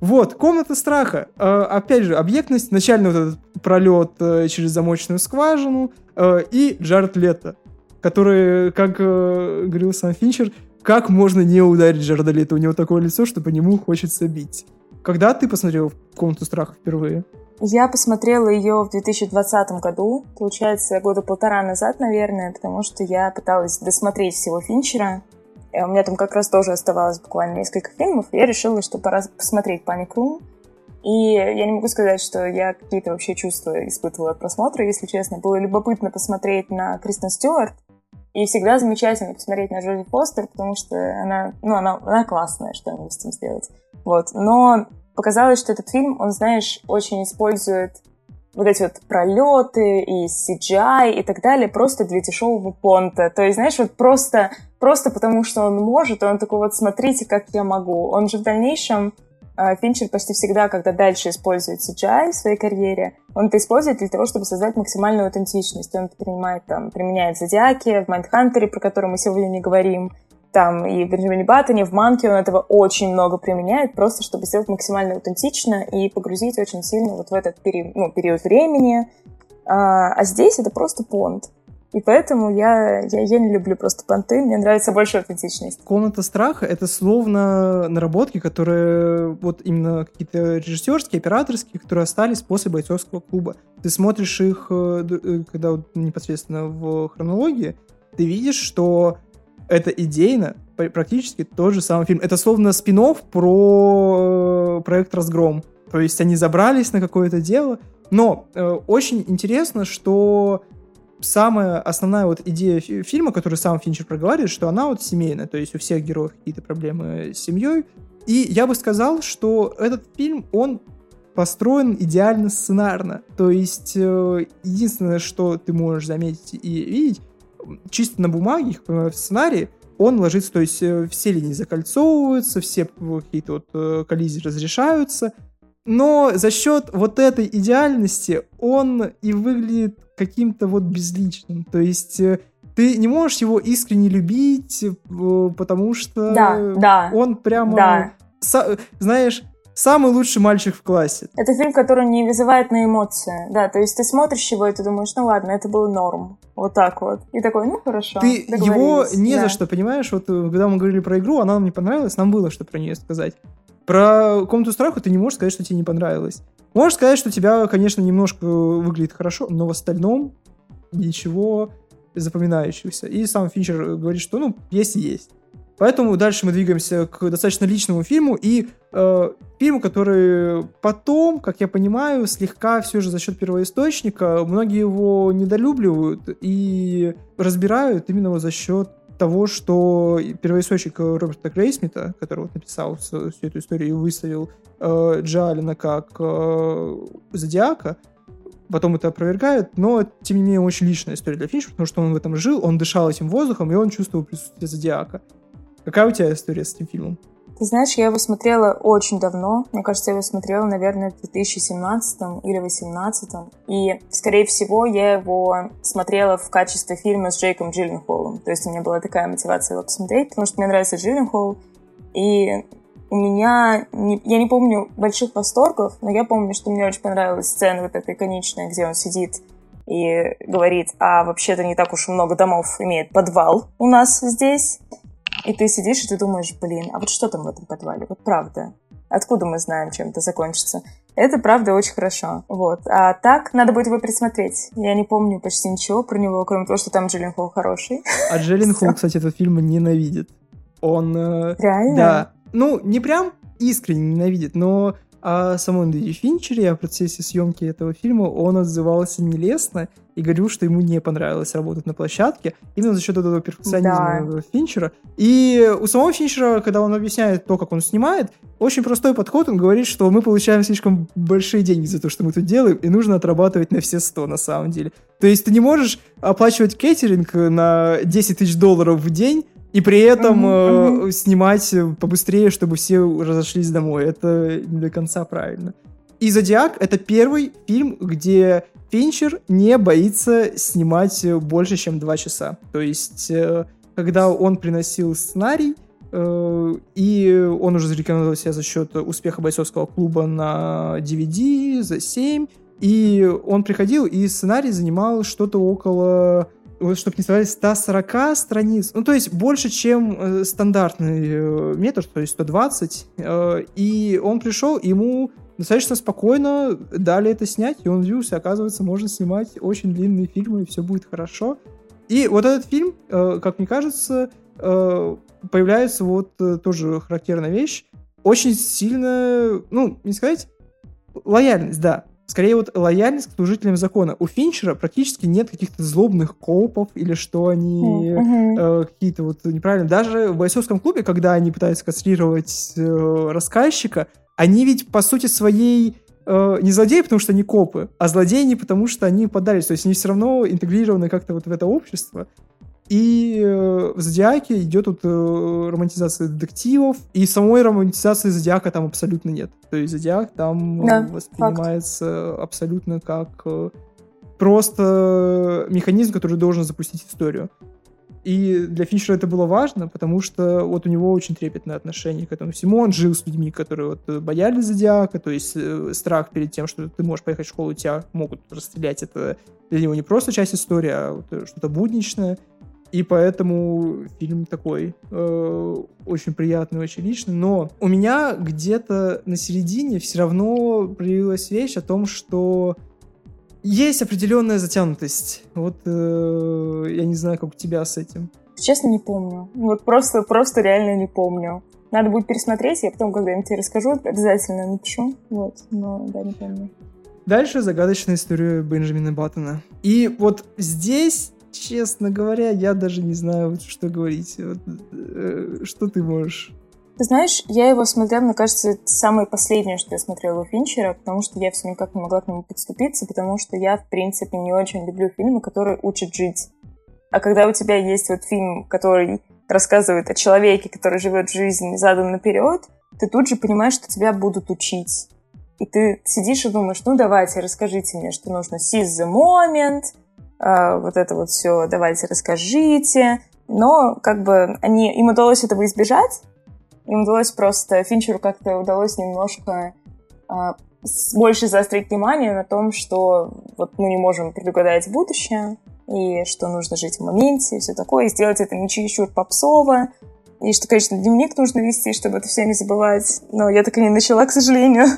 Вот, комната страха. Э, опять же, объектность, начальный вот этот пролет э, через замочную скважину э, и Джаред Лето, который, как э, говорил сам Финчер, как можно не ударить Джареда Лето? У него такое лицо, что по нему хочется бить. Когда ты посмотрел комнату страха впервые? Я посмотрела ее в 2020 году, получается, года полтора назад, наверное, потому что я пыталась досмотреть всего Финчера. Э, У меня там как раз тоже оставалось буквально несколько фильмов, и я решила, что пора посмотреть «Паник Рум». И я не могу сказать, что я какие-то вообще чувства испытывала от просмотра, если честно. Было любопытно посмотреть на Кристен Стюарт, и всегда замечательно посмотреть на Джоди Фостер, потому что она, ну, она, она классная, что она с этим сделать. Вот. Но показалось, что этот фильм, он, знаешь, очень использует вот эти вот пролеты и CGI и так далее просто для дешевого понта. То есть, знаешь, вот просто, просто потому, что он может, он такой вот, смотрите, как я могу. Он же в дальнейшем Финчер почти всегда, когда дальше использует CGI в своей карьере, он это использует для того, чтобы создать максимальную аутентичность. Он это принимает, там, применяет в Зодиаке, в Майндхантере, про который мы сегодня не говорим, там и в Бенджамине Баттоне, в Манке он этого очень много применяет, просто чтобы сделать максимально аутентично и погрузить очень сильно вот в этот период, ну, период времени. А, а здесь это просто понт. И поэтому я, я, я не люблю просто понты, мне нравится больше аутентичность. Комната страха — это словно наработки, которые вот именно какие-то режиссерские, операторские, которые остались после бойцовского клуба. Ты смотришь их, э, э, когда вот непосредственно в хронологии, ты видишь, что это идейно пр- практически тот же самый фильм. Это словно спин про э, проект «Разгром». То есть они забрались на какое-то дело. Но э, очень интересно, что самая основная вот идея фи- фильма, которую сам Финчер проговаривает, что она вот семейная, то есть у всех героев какие-то проблемы с семьей. И я бы сказал, что этот фильм, он построен идеально сценарно. То есть э, единственное, что ты можешь заметить и видеть, чисто на бумаге, в сценарии, он ложится, то есть э, все линии закольцовываются, все какие-то вот э, коллизии разрешаются, но за счет вот этой идеальности он и выглядит каким-то вот безличным. То есть э, ты не можешь его искренне любить, э, потому что Да, да, он прямо, да. са- знаешь, самый лучший мальчик в классе. Это фильм, который не вызывает на эмоции. Да, то есть ты смотришь его, и ты думаешь, ну ладно, это был норм. Вот так вот. И такой, ну хорошо. Ты его договорились». не Да. за что, понимаешь? Вот э, когда мы говорили про игру, она нам не понравилась, нам было что про нее сказать. Про комнату страха ты не можешь сказать, что тебе не понравилось. Можешь сказать, что тебя, конечно, немножко выглядит хорошо, но в остальном ничего запоминающегося. И сам Финчер говорит, что, ну, есть и есть. Поэтому дальше мы двигаемся к достаточно личному фильму и э, фильму, который потом, как я понимаю, слегка все же за счет первоисточника, многие его недолюбливают и разбирают именно за счет того, что первоисточник Роберта Грейсмита, который вот написал всю эту историю и выставил э, Джалина как э, Зодиака, потом это опровергают, но, тем не менее, очень личная история для Финчера, потому что он в этом жил, он дышал этим воздухом, и он чувствовал присутствие Зодиака. Какая у тебя история с этим фильмом? Ты знаешь, я его смотрела очень давно. Мне кажется, я его смотрела, наверное, в 2017 или 2018. И, скорее всего, я его смотрела в качестве фильма с Джейком Джилленхолом. То есть у меня была такая мотивация его посмотреть, потому что мне нравится Джилленхол. И у меня... не- я не помню больших восторгов, но я помню, что мне очень понравилась сцена вот эта иконичная, где он сидит и говорит, а вообще-то не так уж и много домов имеет подвал у нас здесь. И ты сидишь, и ты думаешь, блин, а вот что там в этом подвале? Вот правда. Откуда мы знаем, чем это закончится? Это правда очень хорошо. Вот. А так, надо будет его присмотреть. Я не помню почти ничего про него, кроме того, что там Джиллин Холл хороший. А Джеллен Холл, кстати, этот фильм ненавидит. Он... э, Реально? Да. Ну, не прям искренне ненавидит, но о самом Дэвиде Финчере, о процессе съемки этого фильма он отзывался нелестно и говорил, что ему не понравилось работать на площадке именно за счет этого перфекционизма Да. Финчера. И у самого Финчера, когда он объясняет то, как он снимает, очень простой подход. Он говорит, что мы получаем слишком большие деньги за то, что мы тут делаем, и нужно отрабатывать на все 100 на самом деле. То есть ты не можешь оплачивать кеттеринг на 10 тысяч долларов в день, и при этом mm-hmm. э, снимать побыстрее, чтобы все разошлись домой. Это не до конца правильно. И «Зодиак» — это первый фильм, где Финчер не боится снимать больше, чем два часа. То есть, э, когда он приносил сценарий, э, и он уже зарекомендовал себя за счет успеха бойцовского клуба на DVD за 7, и он приходил, и сценарий занимал что-то около вот, чтобы не сказали, 140 страниц. Ну, то есть больше, чем э, стандартный э, метр, то есть 120. Э, и он пришел, ему достаточно спокойно дали это снять, и он удивился, оказывается, можно снимать очень длинные фильмы, и все будет хорошо. И вот этот фильм, э, как мне кажется, э, появляется вот э, тоже характерная вещь, очень сильно, ну, не сказать, лояльность, да. Скорее вот лояльность к служителям закона. У Финчера практически нет каких-то злобных копов или что они mm-hmm. э, какие-то вот неправильные. Даже в бойцовском клубе, когда они пытаются кастрировать э, рассказчика, они ведь по сути своей э, не злодеи, потому что они копы, а злодеи не потому, что они подались. То есть они все равно интегрированы как-то вот в это общество. И э, в Зодиаке идет вот э, романтизация детективов, и самой романтизации Зодиака там абсолютно нет. То есть Зодиак там да, воспринимается факт. абсолютно как э, просто механизм, который должен запустить историю. И для Финчера это было важно, потому что вот у него очень трепетное отношение к этому всему. Он жил с людьми, которые вот э, боялись зодиака, то есть э, страх перед тем, что ты можешь поехать в школу, тебя могут расстрелять. Это для него не просто часть истории, а вот э, что-то будничное. И поэтому фильм такой э, очень приятный, очень личный. Но у меня где-то на середине все равно проявилась вещь о том, что есть определенная затянутость. Вот э, я не знаю, как у тебя с этим. Честно, не помню. Вот просто, просто реально не помню. Надо будет пересмотреть, я потом когда-нибудь тебе расскажу, обязательно напишу. Вот, но да, не помню. Дальше загадочная история Бенджамина Баттона. И вот здесь, честно говоря, я даже не знаю, что говорить. Вот, э, что ты можешь ты знаешь, я его смотрела, мне кажется, это самое последнее, что я смотрела у Финчера, потому что я все никак не могла к нему подступиться, потому что я, в принципе, не очень люблю фильмы, которые учат жить. А когда у тебя есть вот фильм, который рассказывает о человеке, который живет жизнь задом наперед, ты тут же понимаешь, что тебя будут учить. И ты сидишь и думаешь, ну давайте, расскажите мне, что нужно seize the moment, вот это вот все, давайте расскажите. Но как бы они, им удалось этого избежать, им удалось просто, Финчеру как-то удалось немножко а, больше заострить внимание на том, что вот мы не можем предугадать будущее, и что нужно жить в моменте, и все такое, и сделать это не чересчур попсово, и что, конечно, дневник нужно вести, чтобы это все не забывать, но я так и не начала, к сожалению.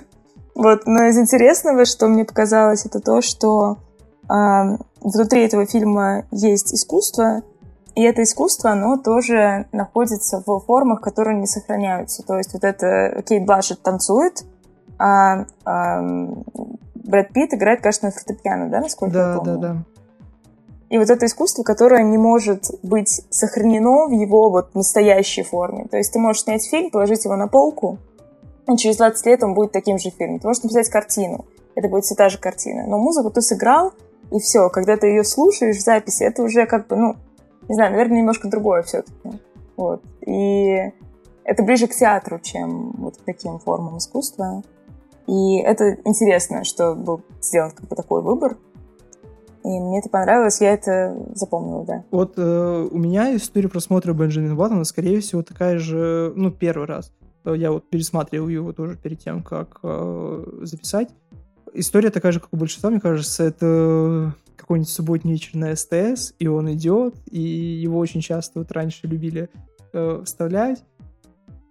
Вот, но из интересного, что мне показалось, это то, что внутри этого фильма есть искусство, и это искусство, оно тоже находится в формах, которые не сохраняются. То есть вот это Кейт Блашет танцует, а, а Брэд Питт играет, кажется, на фортепиано, да, насколько да, я помню? Да, да, И вот это искусство, которое не может быть сохранено в его вот настоящей форме. То есть ты можешь снять фильм, положить его на полку, и через 20 лет он будет таким же фильмом. Ты можешь написать картину, это будет все та же картина. Но музыку ты сыграл, и все, когда ты ее слушаешь в записи, это уже как бы, ну, не знаю, наверное, немножко другое все-таки. Вот. И это ближе к театру, чем вот к таким формам искусства. И это интересно, что был сделан как бы такой выбор. И мне это понравилось, я это запомнила, да. Вот э, у меня история просмотра Бенджамина Баттона, скорее всего, такая же, ну, первый раз. Я вот пересматривал его тоже перед тем, как э, записать. История такая же, как у большинства, мне кажется, это какой-нибудь субботний вечер на СТС, и он идет, и его очень часто вот раньше любили э, вставлять.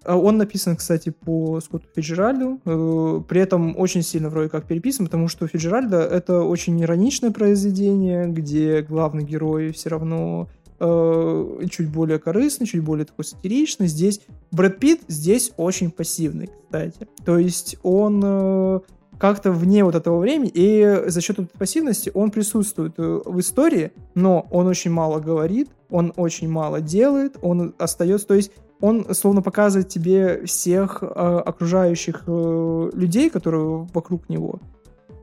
А он написан, кстати, по Скотту Фиджеральду, э, при этом очень сильно вроде как переписан, потому что Фиджеральда это очень ироничное произведение, где главный герой все равно э, чуть более корыстный, чуть более такой сатиричный. Здесь Брэд Питт здесь очень пассивный, кстати. То есть он э, как-то вне вот этого времени, и за счет этой пассивности он присутствует э, в истории, но он очень мало говорит, он очень мало делает, он остается, то есть он словно показывает тебе всех э, окружающих э, людей, которые вокруг него,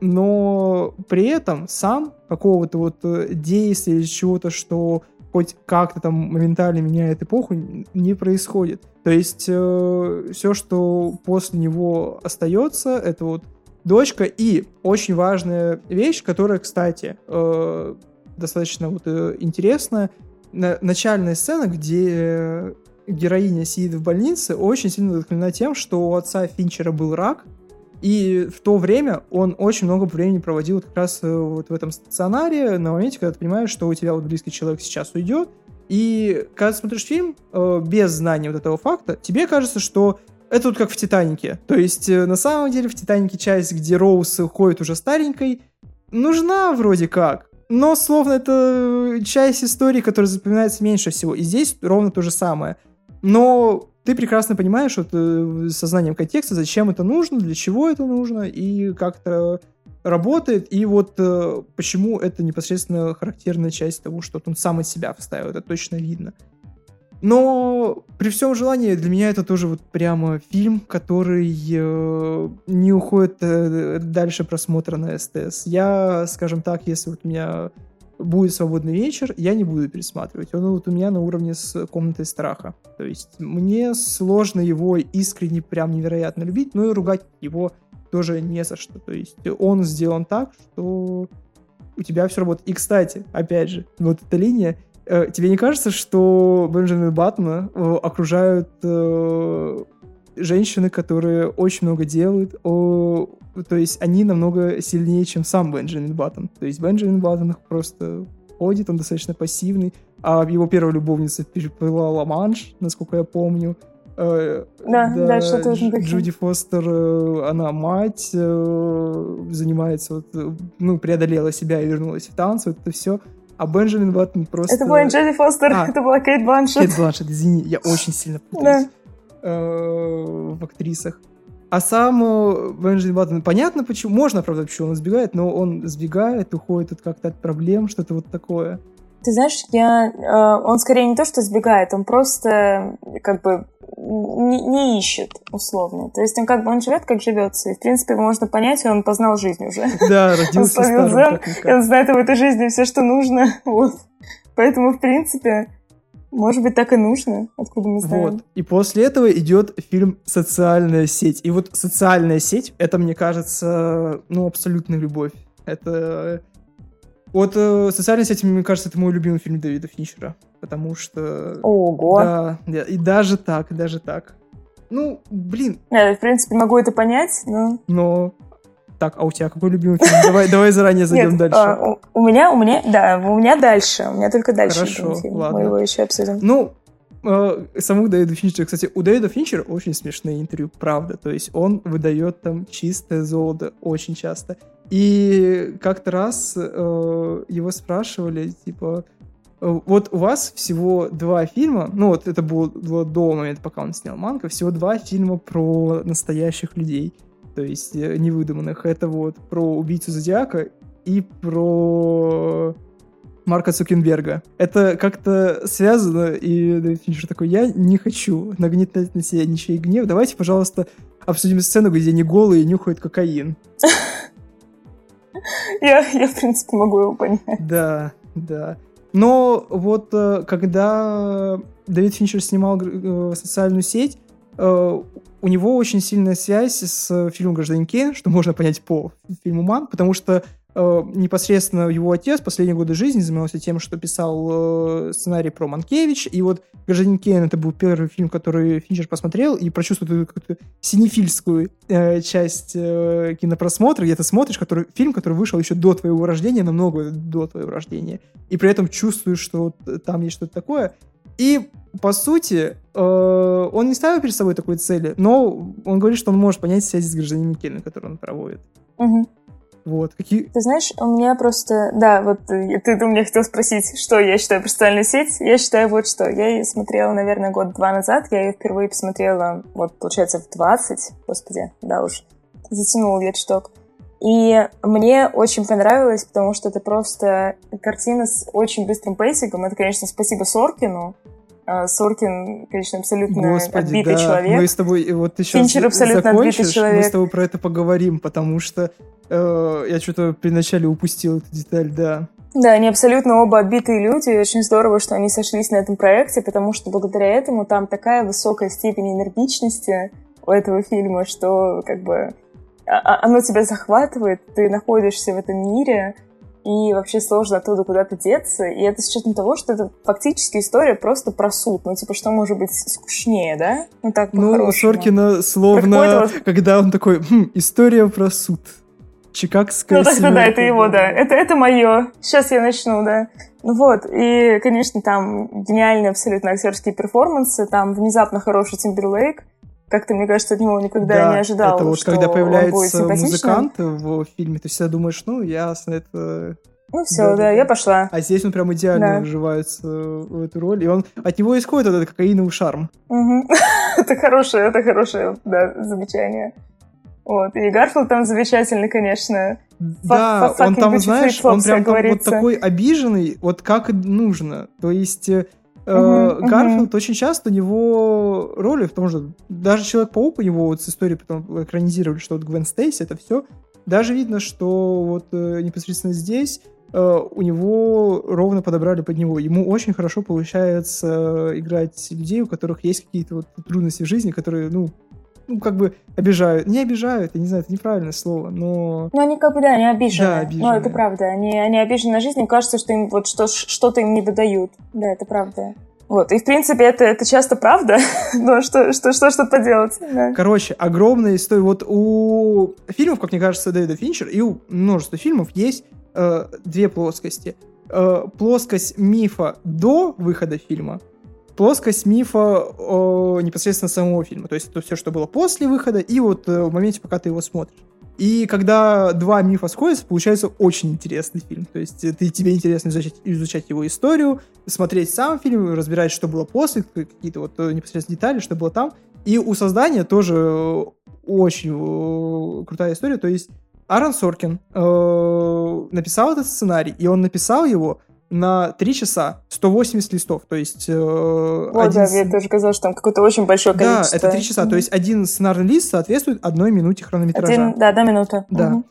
но при этом сам какого-то вот э, действия или чего-то, что хоть как-то там моментально меняет эпоху, не происходит. То есть э, все, что после него остается, это вот дочка и очень важная вещь, которая, кстати, э, достаточно вот э, интересная, на, начальная сцена, где героиня сидит в больнице, очень сильно вдохновлена тем, что у отца Финчера был рак, и в то время он очень много времени проводил как раз э, вот в этом стационаре, на моменте, когда ты понимаешь, что у тебя вот близкий человек сейчас уйдет, и когда ты смотришь фильм э, без знания вот этого факта, тебе кажется, что это вот как в «Титанике». То есть, э, на самом деле, в «Титанике» часть, где Роуз уходит уже старенькой, нужна вроде как. Но, словно, это часть истории, которая запоминается меньше всего. И здесь ровно то же самое. Но ты прекрасно понимаешь вот, э, сознанием контекста, зачем это нужно, для чего это нужно и как это работает, и вот э, почему это непосредственно характерная часть того, что он сам из себя вставил, это точно видно. Но при всем желании для меня это тоже вот прямо фильм, который э, не уходит э, дальше просмотра на СТС. Я, скажем так, если вот у меня будет свободный вечер, я не буду пересматривать. Он вот у меня на уровне с комнатой страха. То есть мне сложно его искренне прям невероятно любить, но и ругать его тоже не за что. То есть он сделан так, что у тебя все работает. И, кстати, опять же, вот эта линия, тебе не кажется, что Бенджамина Баттона э, окружают э, женщины, которые очень много делают, о, то есть они намного сильнее, чем сам Бенджамин Баттон. То есть Бенджамин Баттон просто ходит, он достаточно пассивный, а его первая любовница переплыла Ла-Манш, насколько я помню. Э, да, да, да что-то Джуди Фостер, э, она мать, э, занимается, вот, ну, преодолела себя и вернулась в танцы, вот это все. А Бенджамин Баттон просто... Это была Джоди Фостер, а, это была Кейт Бланшет. Кейт Бланшет, извини, я очень сильно путаюсь да. в актрисах. А сам э, Бенджамин Баттон, понятно почему, можно, правда, почему он сбегает, но он сбегает, уходит от как-то от проблем, что-то вот такое. Ты знаешь, я, э, он скорее не то, что сбегает, он просто как бы не, не ищет, условно. То есть он как бы он живет, как живется. И, в принципе, можно понять, он познал жизнь уже. Да, родился он старым, и он знает в этой жизни все, что нужно. Вот. Поэтому, в принципе, может быть, так и нужно, откуда мы знаем. Вот. И после этого идет фильм «Социальная сеть». И вот «Социальная сеть» — это, мне кажется, ну, абсолютная любовь. Это... Вот э, «Социальная сеть», мне кажется, это мой любимый фильм Дэвида Финчера. Потому что... Ого! Да, да, и даже так, даже так. Ну, блин. Я, в принципе, могу это понять, но... Но так, а у тебя какой любимый фильм? Давай, давай заранее зайдем Нет, дальше. А, у, у меня, у меня, да, у меня дальше. У меня только дальше. Хорошо, фильм. ладно. Мы его еще обсудим. Ну, э, саму Дэвида Финчера, кстати, у Дэвида Финчера очень смешные интервью, правда. То есть он выдает там чистое золото очень часто. И как-то раз э, его спрашивали, типа, э, вот у вас всего два фильма, ну вот это было, было до момента, пока он снял Манка, всего два фильма про настоящих людей то есть э, невыдуманных. Это вот про убийцу Зодиака и про Марка Цукенберга. Это как-то связано, и Дэвид Финчер такой, я не хочу нагнетать на себя ничей гнев. Давайте, пожалуйста, обсудим сцену, где они голые и нюхают кокаин. Я, я, в принципе, могу его понять. Да, да. Но вот э, когда Дэвид Финчер снимал э, социальную сеть, у него очень сильная связь с фильмом «Гражданин Кейн», что можно понять по фильму «Ман», потому что э, непосредственно его отец последние годы жизни занимался тем, что писал э, сценарий про Манкевич, и вот «Гражданин Кейн» это был первый фильм, который Финчер посмотрел и прочувствовал какую-то синефильскую э, часть э, кинопросмотра, где ты смотришь который, фильм, который вышел еще до твоего рождения, намного до твоего рождения, и при этом чувствуешь, что там есть что-то такое, и, по сути, э, он не ставил перед собой такой цели, но он говорит, что он может понять связи с гражданином Кейном, который он проводит. Угу. Вот, какие... Ты знаешь, у меня просто... Да, вот э, ты, ты у меня хотел спросить, что я считаю про социальную сеть. Я считаю вот что. Я ее смотрела, наверное, год-два назад. Я ее впервые посмотрела, вот, получается, в 20. Господи, да уж. Затянула вет шток. И мне очень понравилось, потому что это просто картина с очень быстрым pacing ом. Это, конечно, спасибо Соркину, Соркин, конечно, абсолютно Господи, отбитый да. человек. Мы с тобой, вот ты сейчас Финчер абсолютно отбитый закончишь, мы человек. с тобой про это поговорим, потому что э, я что-то при начале упустил эту деталь, да. Да, они абсолютно оба отбитые люди, и очень здорово, что они сошлись на этом проекте, потому что благодаря этому там такая высокая степень энергичности у этого фильма, что как бы а- а- оно тебя захватывает, ты находишься в этом мире, и вообще сложно оттуда куда-то деться. И это с учетом того, что это фактически история просто про суд. Ну, типа, что может быть скучнее, да? Ну, так, Ну, по-хорошему. Соркина словно, Какой-то вот- когда он такой, «Хм, история про суд. Чикагская Ну, так да, да, семерка». это его, да. Это, это мое. Сейчас я начну, да. Ну вот, и, конечно, там гениальные абсолютно актерские перформансы, там внезапно хороший Тимберлейк. Как-то, мне кажется, от него никогда Да, не ожидал, это вот что когда появляется музыкант в фильме, ты всегда думаешь, ну, ясно, это... Ну все, Да, да, да, я пошла. А здесь он прям идеально Да. вживается в эту роль, и он от него исходит этот кокаиновый шарм. Мгм. это хорошее, это хорошее, да, замечание. Вот, и Гарфилд там замечательный, конечно. Да, он там, знаешь, он прям вот такой обиженный, вот как и нужно. То есть Мгм, Гарфилд очень часто у него роли, потому что даже Человек-паук у него вот с историей потом экранизировали, что вот Гвен Стейси, это все. Даже видно, что вот э, непосредственно здесь э, у него ровно подобрали под него. Ему очень хорошо получается играть людей, у которых есть какие-то вот трудности в жизни, которые, ну, ну, как бы обижают. Не обижают, я не знаю, это неправильное слово, но... Ну, они как бы, да, они обижены. Да, Ну, обижены. это правда. Они, они обижены на жизнь, им кажется, что им вот что, что-то им не додают. Да, это правда. Вот, и в принципе это, это часто правда, но что, что, что, что поделать, да. Короче, огромная история. Вот у фильмов, как мне кажется, Дэвида Финчер и у множества фильмов есть э, две плоскости. Э, плоскость мифа до выхода фильма, плоскость мифа э, непосредственно самого фильма. То есть это все, что было после выхода, и вот э, в моменте, пока ты его смотришь. И когда два мифа сходятся, получается очень интересный фильм. То есть э, ты, тебе интересно изучать, изучать его историю, смотреть сам фильм, разбирать, что было после, какие-то вот э, непосредственно детали, что было там. И у создания тоже очень крутая история. То есть Аарон Соркин э, написал этот сценарий, и он написал его на 3 часа 180 листов. То есть... э, Вот, один да, с- мне тоже казалось, что там какое-то очень большое Да, количество. это 3 часа. То есть один сценарный лист соответствует одной минуте хронометража. Один, да, одна минута. Да. Мгм.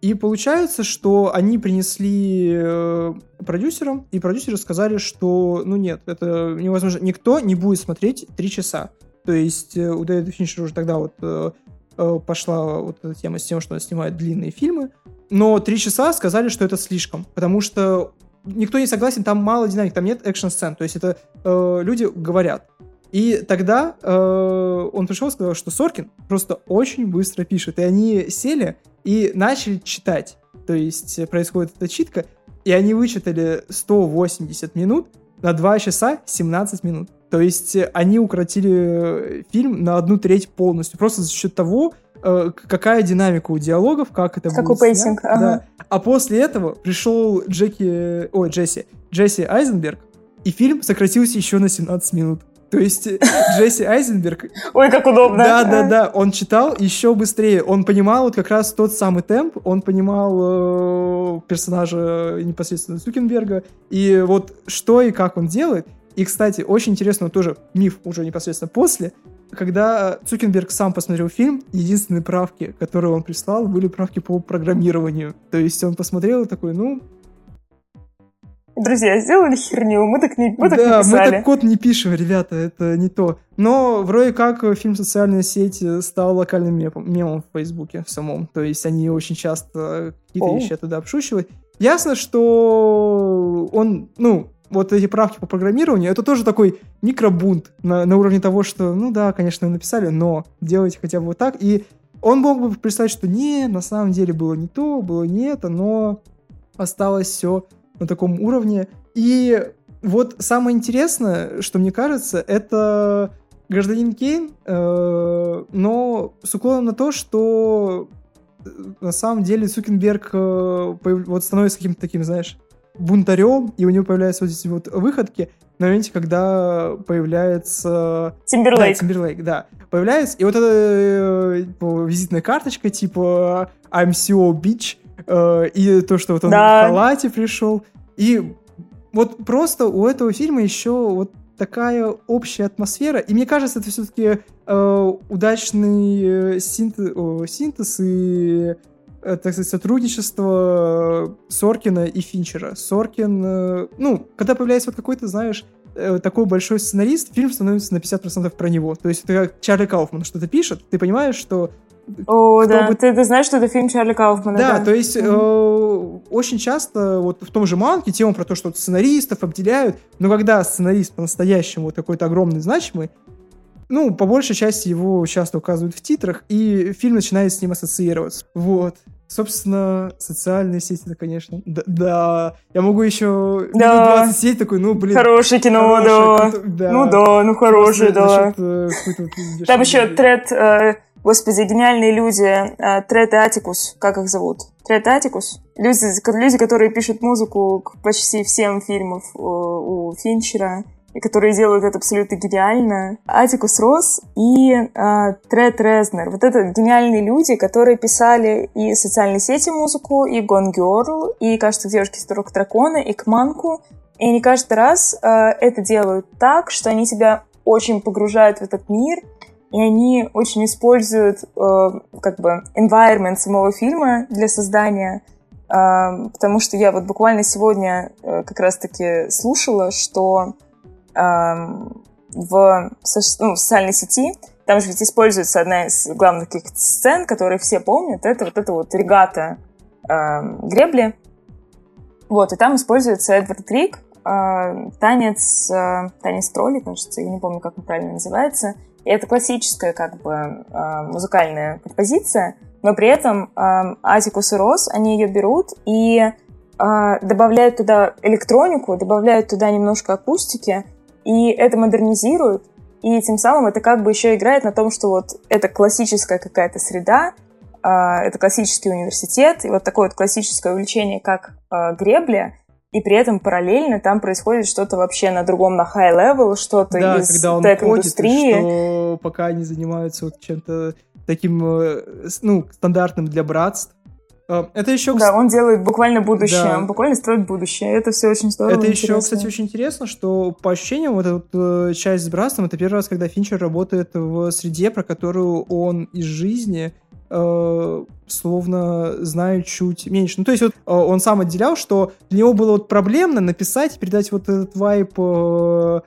И получается, что они принесли э, продюсерам, и продюсеры сказали, что, ну нет, это невозможно. Никто не будет смотреть три часа. То есть э, у Дэвида Финчера уже тогда вот э, э, пошла вот эта тема с тем, что он снимает длинные фильмы. Но три часа сказали, что это слишком, потому что никто не согласен, там мало динамик, там нет экшн-сцен. То есть это э, люди говорят. И тогда э, он пришел и сказал, что Соркин просто очень быстро пишет. И они сели и начали читать. То есть происходит эта читка, и они вычитали 180 минут на 2 часа 17 минут. То есть они укоротили э, фильм на одну треть полностью, просто за счет того, какая динамика у диалогов, как это Какой будет pacing, снято. ага. Да. А после этого пришел Джеки, ой, Джесси, Джесси Айзенберг, и фильм сократился еще на 17 минут. То есть э, Джесси Айзенберг Ой, как удобно. да, да, да. Он читал еще быстрее. Он понимал вот как раз тот самый темп. Он понимал э, персонажа непосредственно Цукерберга. И вот что и как он делает. И, кстати, очень интересно тоже миф уже непосредственно после. Когда Цукенберг сам посмотрел фильм, единственные правки, которые он прислал, были правки по программированию. То есть он посмотрел и такой, ну, Друзья, сделали херню, мы так не, мы так да, не писали. мы так код не пишем, ребята, это не то. Но вроде как э, фильм «Социальная сеть» э, стал локальным мемом, мемом в Фейсбуке в самом. То есть они очень часто какие-то О. вещи оттуда обшучивают. Ясно, что он, ну, вот эти правки по программированию, это тоже такой микробунт на, на уровне того, что, ну да, конечно, написали, но делайте хотя бы вот так. И он мог бы представить, что не, на самом деле было не то, было не это, но осталось все на таком уровне. И вот самое интересное, что мне кажется, это гражданин Кейн, э, но с уклоном на то, что э, на самом деле Цукенберг э, вот становится каким-то таким, знаешь, бунтарем, и у него появляются вот эти вот выходки на моменте, когда появляется... Да, Тимберлейк. Тимберлейк, да. Появляется, и вот эта типа, визитная карточка, типа I'm so bitch, э, и то, что вот он Да. в халате пришел. И вот просто у этого фильма еще вот такая общая атмосфера. И мне кажется, это все-таки э, удачный э, синтез, синтез и так сказать, сотрудничество Соркина и Финчера. Соркин, э, ну, когда появляется вот какой-то, знаешь, э, такой большой сценарист, фильм становится на 50% про него. То есть это как Чарли Кауфман что-то пишет, ты понимаешь, что о, да, бы... ты, ты знаешь, что это фильм Чарли Кауфмана, да? Да, то есть mm-hmm. э, очень часто вот в том же Манке тема про то, что сценаристов обделяют, но когда сценарист по-настоящему вот какой-то огромный, значимый, ну, по большей части его часто указывают в титрах, и фильм начинает с ним ассоциироваться. Вот. Собственно, социальные сети, это, конечно. Да, да. я могу еще да. 20 сеть такой, ну, блин. Хорошее кино, хорошее, да. да. Ну да, ну хорошее, да. Счет, э, Там еще тред, э, господи, гениальные люди, э, тред и Атикус, как их зовут? Тред и Атикус? Люди, люди, которые пишут музыку к почти всем фильмам э, у Финчера и которые делают это абсолютно гениально. Атикус Росс и э, Тред Резнер. Вот это гениальные люди, которые писали и социальные сети музыку, и Gone Girl, и, кажется, девушки из Дорог Дракона, и Кманку. И они каждый раз э, это делают так, что они себя очень погружают в этот мир, и они очень используют э, как бы environment самого фильма для создания потому что я вот буквально сегодня э, как раз-таки слушала, что в, ну, в социальной сети, там же ведь используется одна из главных таких сцен, которые все помнят, это вот это вот регата э, гребли. Вот, и там используется Эдвард Крик, э, танец, э, танец тролли, кажется, я не помню, как он правильно называется. И это классическая как бы э, музыкальная композиция, но при этом э, Атикус и Рос, они ее берут и добавляют туда электронику, добавляют туда немножко акустики, и это модернизирует, и тем самым это как бы еще играет на том, что вот это классическая какая-то среда, а, это классический университет, и вот такое вот классическое увлечение, как а, гребля, и при этом параллельно там происходит что-то вообще на другом, на high level, что-то да, из когда он тег-индустрии. что пока они занимаются вот чем-то таким, э, ну, стандартным для братств, это еще... Да, он делает буквально будущее, да. он буквально строит будущее. Это все очень здорово. Это еще, кстати, очень интересно, что по ощущениям вот эта вот э, часть с братством, это первый раз, когда Финчер работает в среде, про которую он из жизни э, словно знает чуть меньше. Ну, то есть вот э, он сам отделял, что для него было вот проблемно написать, передать вот этот вайп э,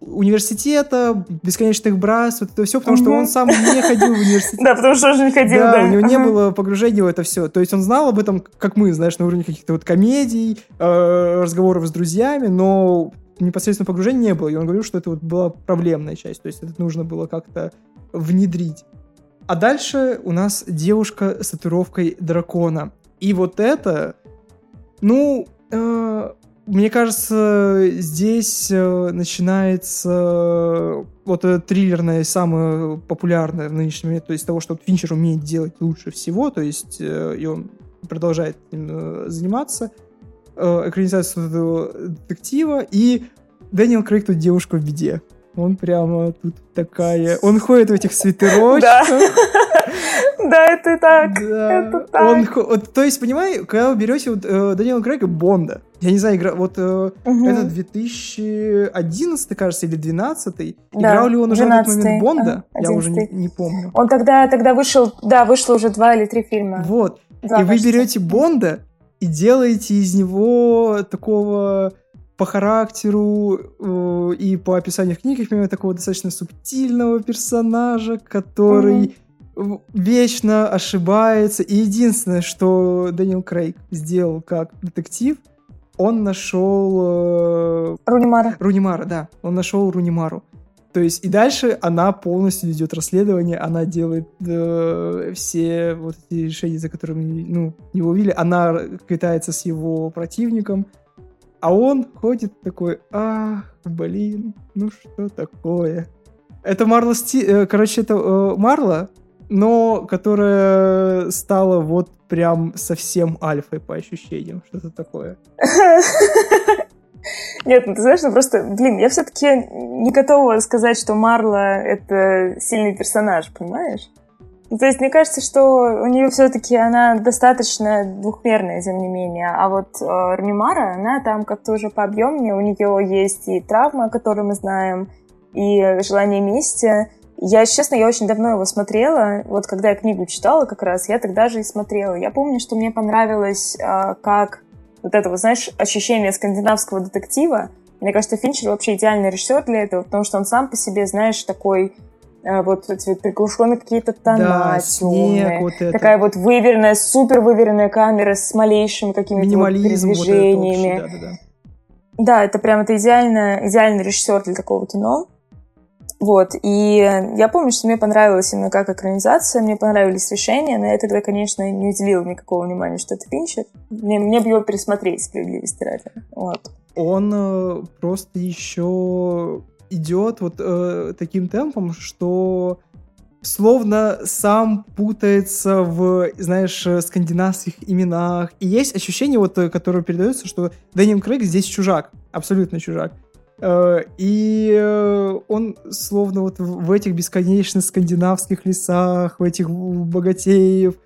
университета, бесконечных братств, вот это все, потому что он сам не ходил в университет. Да, потому что он не ходил, да. у него не было погружения в это все. То есть он знал об этом, как мы, знаешь, на уровне каких-то вот комедий, э, разговоров с друзьями, но непосредственно погружения не было. И он говорил, что это вот была проблемная часть. То есть это нужно было как-то внедрить. А дальше у нас девушка с татуировкой дракона. И вот это, ну, э, мне кажется, здесь э, начинается э, вот это триллерное, самое популярное в нынешнем мире, то есть того, что Финчер умеет делать лучше всего, то есть э, и он продолжает этим заниматься, экранизация этого детектива, и Дэниел Крейг тут девушка в беде. Он прямо тут такая... Он ходит в этих свитерочках. Да, это так. Это так. То есть, понимаете, когда вы берете Дэниела Крейга Бонда, я не знаю, игра, вот э, это 2011, кажется, или 12 Играл ли он уже в этот момент Бонда? Я уже не, помню. Он тогда, тогда вышел, да, вышло уже два или три фильма. Вот. и вы берете Бонда и делаете из него такого по характеру э, и по описанию в книгах именно такого достаточно субтильного персонажа, который mm-hmm. вечно ошибается. И единственное, что Дэниел Крейг сделал как детектив, он нашел... Э, Рунимара. Рунимара, да. Он нашел Рунимару. То есть и дальше она полностью ведет расследование, она делает э, все вот эти решения, за которыми ну, его увидели, она катается с его противником, а он ходит такой, ах, блин, ну что такое? Это Марла Сти... Э, короче, это э, Марла, но которая стала вот прям совсем альфой по ощущениям. Что-то такое. Нет, ну ты знаешь, ну просто, блин, я все-таки не готова сказать, что Марла — это сильный персонаж, понимаешь? То есть мне кажется, что у нее все-таки она достаточно двухмерная, тем не менее. А вот э, Рамимара, она там как-то уже пообъемнее. У нее есть и травма, которую мы знаем, и желание мести. Я, честно, я очень давно его смотрела. Вот когда я книгу читала как раз, я тогда же и смотрела. Я помню, что мне понравилось, э, как вот это, вот, знаешь, ощущение скандинавского детектива. Мне кажется, Финчер вообще идеальный режиссер для этого, потому что он сам по себе, знаешь, такой э, вот эти приглушенные какие-то тона да, темные. вот это. Такая вот выверенная, супер выверенная камера с малейшими какими-то вот передвижениями. Вот да, да, да. да, это прям это идеально, идеальный режиссер для такого кино. Вот, и я помню, что мне понравилось именно как экранизация, мне понравились решения, но я тогда, конечно, не уделила никакого внимания, что это Финчер. Мне, мне бы его пересмотреть, справедливости ради. Вот. Он э, просто еще идет вот э, таким темпом, что словно сам путается в, знаешь, скандинавских именах. И есть ощущение, вот, э, которое передается, что Дэниел Крейг здесь чужак, абсолютно чужак. Э, и э, он словно вот в этих бесконечных скандинавских лесах, в этих богатеев,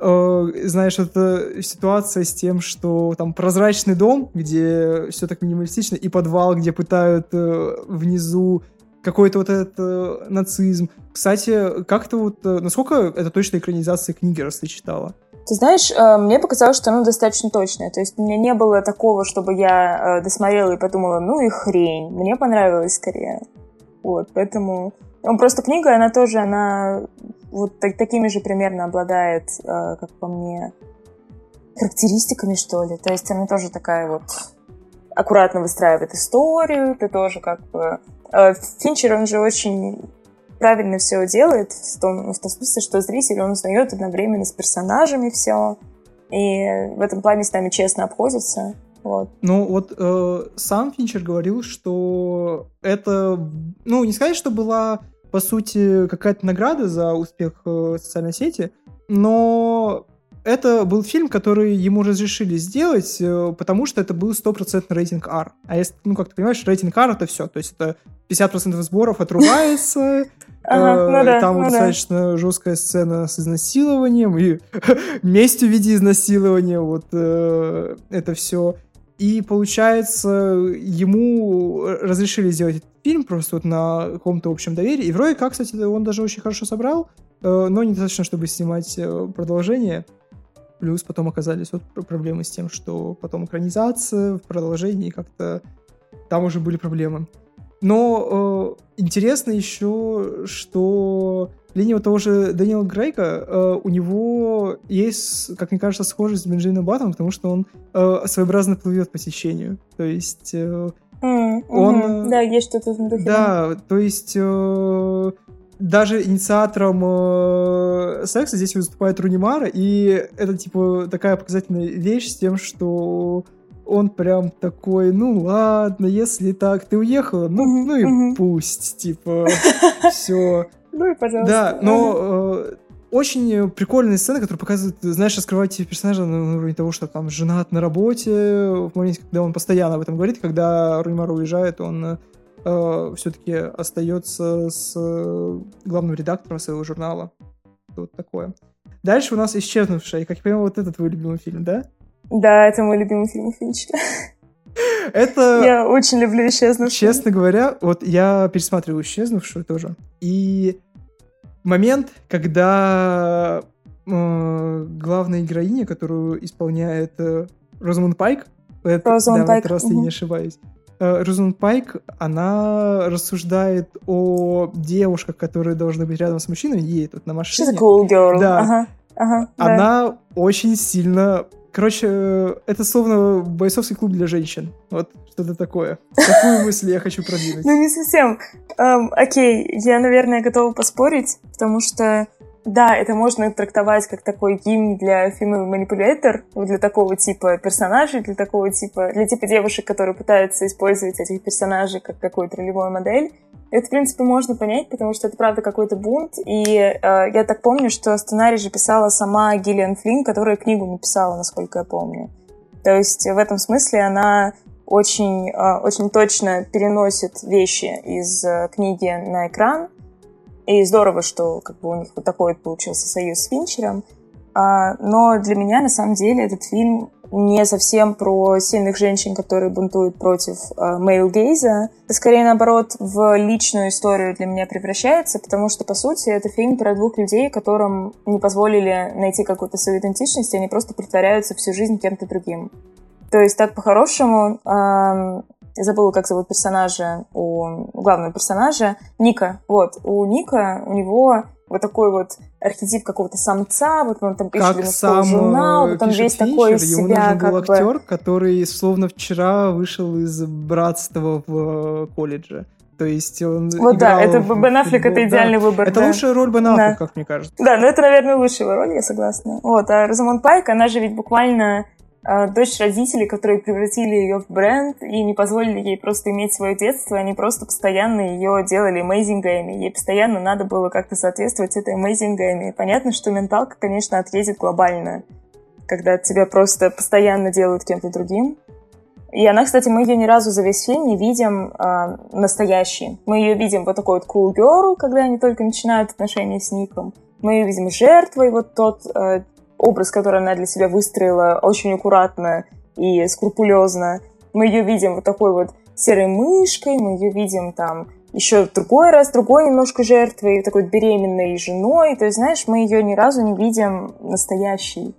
э, знаешь, это ситуация с тем, что там прозрачный дом, где все так минималистично, и подвал, где пытают внизу какой-то вот этот нацизм. Кстати, как-то вот, насколько это точно экранизация книги, раз ты читала? Ты знаешь, э, мне показалось, что оно достаточно точное. То есть у меня не было такого, чтобы я э, досмотрела и подумала, ну и хрень. Мне понравилось скорее. Вот, поэтому... Ну, просто книга, она тоже, она вот так, такими же примерно обладает, э, как по мне, характеристиками, что ли. То есть она тоже такая вот аккуратно выстраивает историю, ты тоже как бы... Финчер, он же очень правильно все делает, в том, в том смысле, что зритель, он узнает одновременно с персонажами все, и в этом плане с нами честно обходится. Вот. Ну, вот э, сам Финчер говорил, что это, ну, не сказать, что была, по сути, какая-то награда за успех э, социальной сети, но это был фильм, который ему разрешили сделать, э, потому что это был стопроцентный рейтинг R. А если, ну, как ты понимаешь, рейтинг R это все. То есть это 50% сборов отрубается, Ага, ну да, там ну достаточно да. жесткая сцена с изнасилованием и местью в виде изнасилования, вот э, это все. И получается, ему разрешили сделать этот фильм просто вот на каком-то общем доверии. И вроде как, кстати, он даже очень хорошо собрал, э, но недостаточно, чтобы снимать э, продолжение. Плюс потом оказались вот проблемы с тем, что потом экранизация в продолжении как-то там уже были проблемы. Но э, интересно еще, что линия того же Дэниела Грейка, э, у него есть, как мне кажется, схожесть с Бенджином Баттом, потому что он э, своеобразно плывет по течению. То есть э, mm, он... Да, есть что-то в духе. Да, то есть... Э, даже инициатором э, секса здесь выступает Рунимара, и это, типа, такая показательная вещь с тем, что он прям такой, ну ладно, если так, ты уехала, ну, ну и пусть, типа, все. Ну и пожалуйста. Да, но э, очень прикольные сцены, которые показывают, знаешь, раскрывать персонажа на уровне того, что там женат на работе, в моменте, когда он постоянно об этом говорит, когда Рунимар уезжает, он э, все-таки остается с э, главным редактором своего журнала. Вот такое. Дальше у нас «Исчезнувшая». Как я понимаю, вот это твой любимый фильм, да? Да, это мой любимый фильм Финчера. Это... Я очень люблю «Исчезнувшую». Честно говоря, вот я пересматриваю «Исчезнувшую» тоже. И момент, когда э, главная героиня, которую исполняет э, Розамунд Пайк, это, Розамунд да, Пайк. в этот раз угу. я не ошибаюсь, э, Розамунд Пайк, она рассуждает о девушках, которые должны быть рядом с мужчиной, едет тут на машине. She's a cool girl. Да. Ага. Ага, она да. очень сильно Короче, это словно бойцовский клуб для женщин. Вот что-то такое. Такую мысль я хочу продвинуть. Ну, не совсем. Эм, окей, я, наверное, готова поспорить, потому что да, это можно трактовать как такой гимн для Female Manipulator, для такого типа персонажей, для такого типа, для типа девушек, которые пытаются использовать этих персонажей как какую-то ролевую модель. Это, в принципе, можно понять, потому что это, правда, какой-то бунт. И э, я так помню, что сценарий же писала сама Гиллиан Флинн, которая книгу написала, насколько я помню. То есть в этом смысле она очень, э, очень точно переносит вещи из э, книги на экран. И здорово, что как бы у них вот такой вот получился союз с Финчером. А, но для меня, на самом деле, этот фильм не совсем про сильных женщин, которые бунтуют против э, мейл-гейза. Это скорее, наоборот, в личную историю для меня превращается, потому что, по сути, это фильм про двух людей, которым не позволили найти какую-то свою идентичность, и они просто притворяются всю жизнь кем-то другим. То есть, так по-хорошему, э, я забыла, как зовут персонажа, у главного персонажа, Ника. Вот, у Ника, у него вот такой вот архетип какого-то самца, вот он там пишет как сам журнал, вот он весь Финчер, такой из себя ему нужен был актер, бы... который словно вчера вышел из братства в э, колледже. То есть он Вот да, это Бен Аффлек, это идеальный да. выбор. Это да. лучшая роль Бен Аффлека, да. как мне кажется. Да, но это, наверное, лучшая роль, я согласна. Вот, а Розамонд Пайк, она же ведь буквально Э, дочь родителей, которые превратили ее в бренд и не позволили ей просто иметь свое детство, они просто постоянно ее делали мейзингами. Ей постоянно надо было как-то соответствовать этой мейзингами. Понятно, что менталка, конечно, отъедет глобально, когда тебя просто постоянно делают кем-то другим. И она, кстати, мы ее ни разу за весь фильм не видим э, настоящей. Мы ее видим вот такой вот cool girl, когда они только начинают отношения с Ником. Мы ее видим жертвой, вот тот э, образ, который она для себя выстроила очень аккуратно и скрупулезно. Мы ее видим вот такой вот серой мышкой, мы ее видим там еще другой раз, другой немножко жертвой, такой беременной женой. То есть, знаешь, мы ее ни разу не видим настоящей.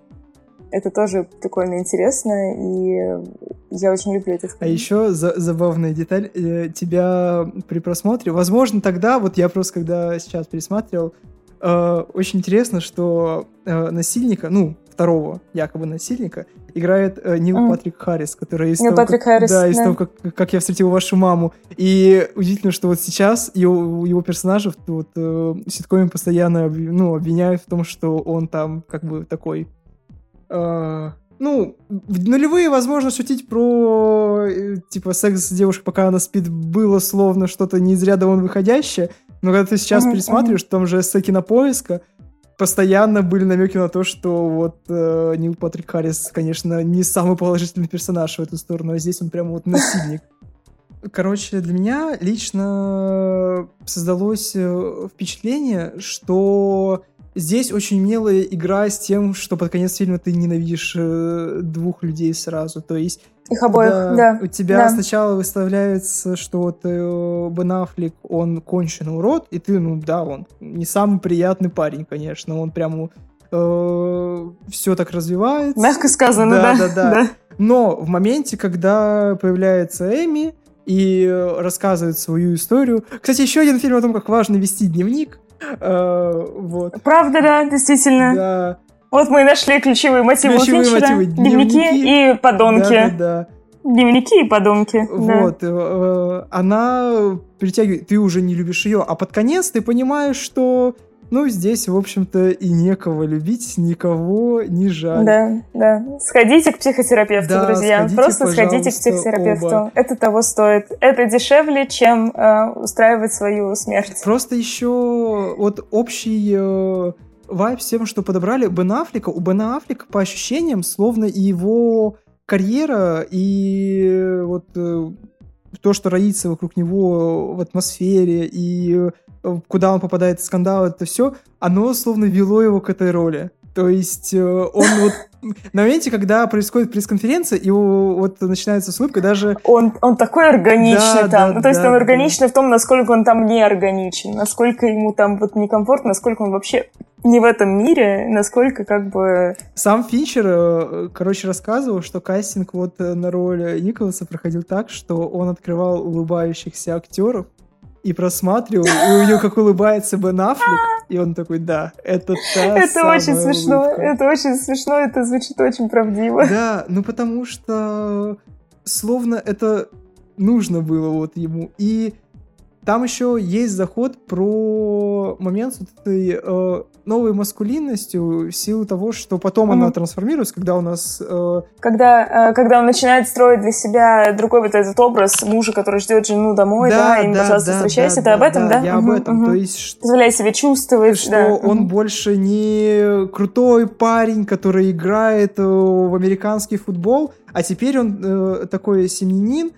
Это тоже прикольно интересно, и я очень люблю это. А еще за забавная деталь, э, тебя при просмотре, возможно, тогда, вот я просто когда сейчас пересматривал, Э, очень интересно, что э, насильника, ну, второго якобы насильника, играет э, Нил mm. Патрик Харрис, который из Нил того, Патрик как, Харрис, да, из да. того, как, как я встретил вашу маму. И удивительно, что вот сейчас его, его персонажа вот, э, ситкоме постоянно ну, обвиняют в том, что он там как бы такой... Э, ну, в нулевые возможно шутить про, э, типа, секс с девушкой, пока она спит, было словно что-то не из ряда вон выходящее, но когда ты сейчас пересматриваешь, uh-huh. там же эссе кинопоиска, постоянно были намеки на то, что вот э, Нил Патрик Харрис, конечно, не самый положительный персонаж в эту сторону, а здесь он прям вот насильник. Короче, для меня лично создалось э, впечатление, что здесь очень милая игра с тем, что под конец фильма ты ненавидишь э, двух людей сразу. То есть их обоих, да. У тебя да. сначала выставляется, что вот э, Бен Аффлек, он конченый урод, и ты, ну да, он не самый приятный парень, конечно, он прям э, все так развивается. Мягко сказано, да, да, да. да. Но в моменте, когда появляется Эми и рассказывает свою историю... Кстати, еще один фильм о том, как важно вести дневник. Э, вот. Правда, да, действительно. Да. Вот мы и нашли ключевые мотивы ключевые Финчера. Мотивы. Дневники, дневники и подонки. Да, да, да. Дневники и подонки. Вот. Да. Э, она притягивает... Ты уже не любишь ее, а под конец ты понимаешь, что ну, здесь, в общем-то, и некого любить, никого не жаль. Да, да. Сходите к психотерапевту, да, друзья. Сходите, Просто сходите к психотерапевту. Оба. Это того стоит. Это дешевле, чем э, устраивать свою смерть. Просто еще вот общий э, вайб с тем, что подобрали Бен Аффлека. У Бена Аффлека, по ощущениям, словно его карьера и вот э, то, что роится вокруг него в атмосфере и э, куда он попадает в скандал, это все, оно словно вело его к этой роли. То есть э, он вот на моменте, когда происходит пресс-конференция, и вот начинается с улыбкой, даже... Он, он такой органичный да, там. Да, ну, то есть да, он органичный да. в том, насколько он там не органичен, насколько ему там вот некомфортно, насколько он вообще не в этом мире, насколько как бы... Сам Финчер, э, короче, рассказывал, что кастинг вот э, на роль Николаса проходил так, что он открывал улыбающихся актеров, и просматривал, и у него как улыбается Бен Аффлек, и он такой, да, это та Это очень смешно, это очень смешно, это звучит очень правдиво. Да, ну потому что словно это нужно было вот ему. И там еще есть заход про момент вот этой э, новой маскулинностью в силу того, что потом mm-hmm. она трансформируется, когда у нас... Э... Когда, э, когда он начинает строить для себя другой вот этот образ мужа, который ждет жену домой, да, да и, да, пожалуйста, да, возвращайся. Да, Ты да, об этом, да? да? Я mm-hmm, об этом. Mm-hmm. То есть... Что... Позволяй себе чувствовать. Что да. он mm-hmm. больше не крутой парень, который играет э, в американский футбол, а теперь он э, такой семьянин,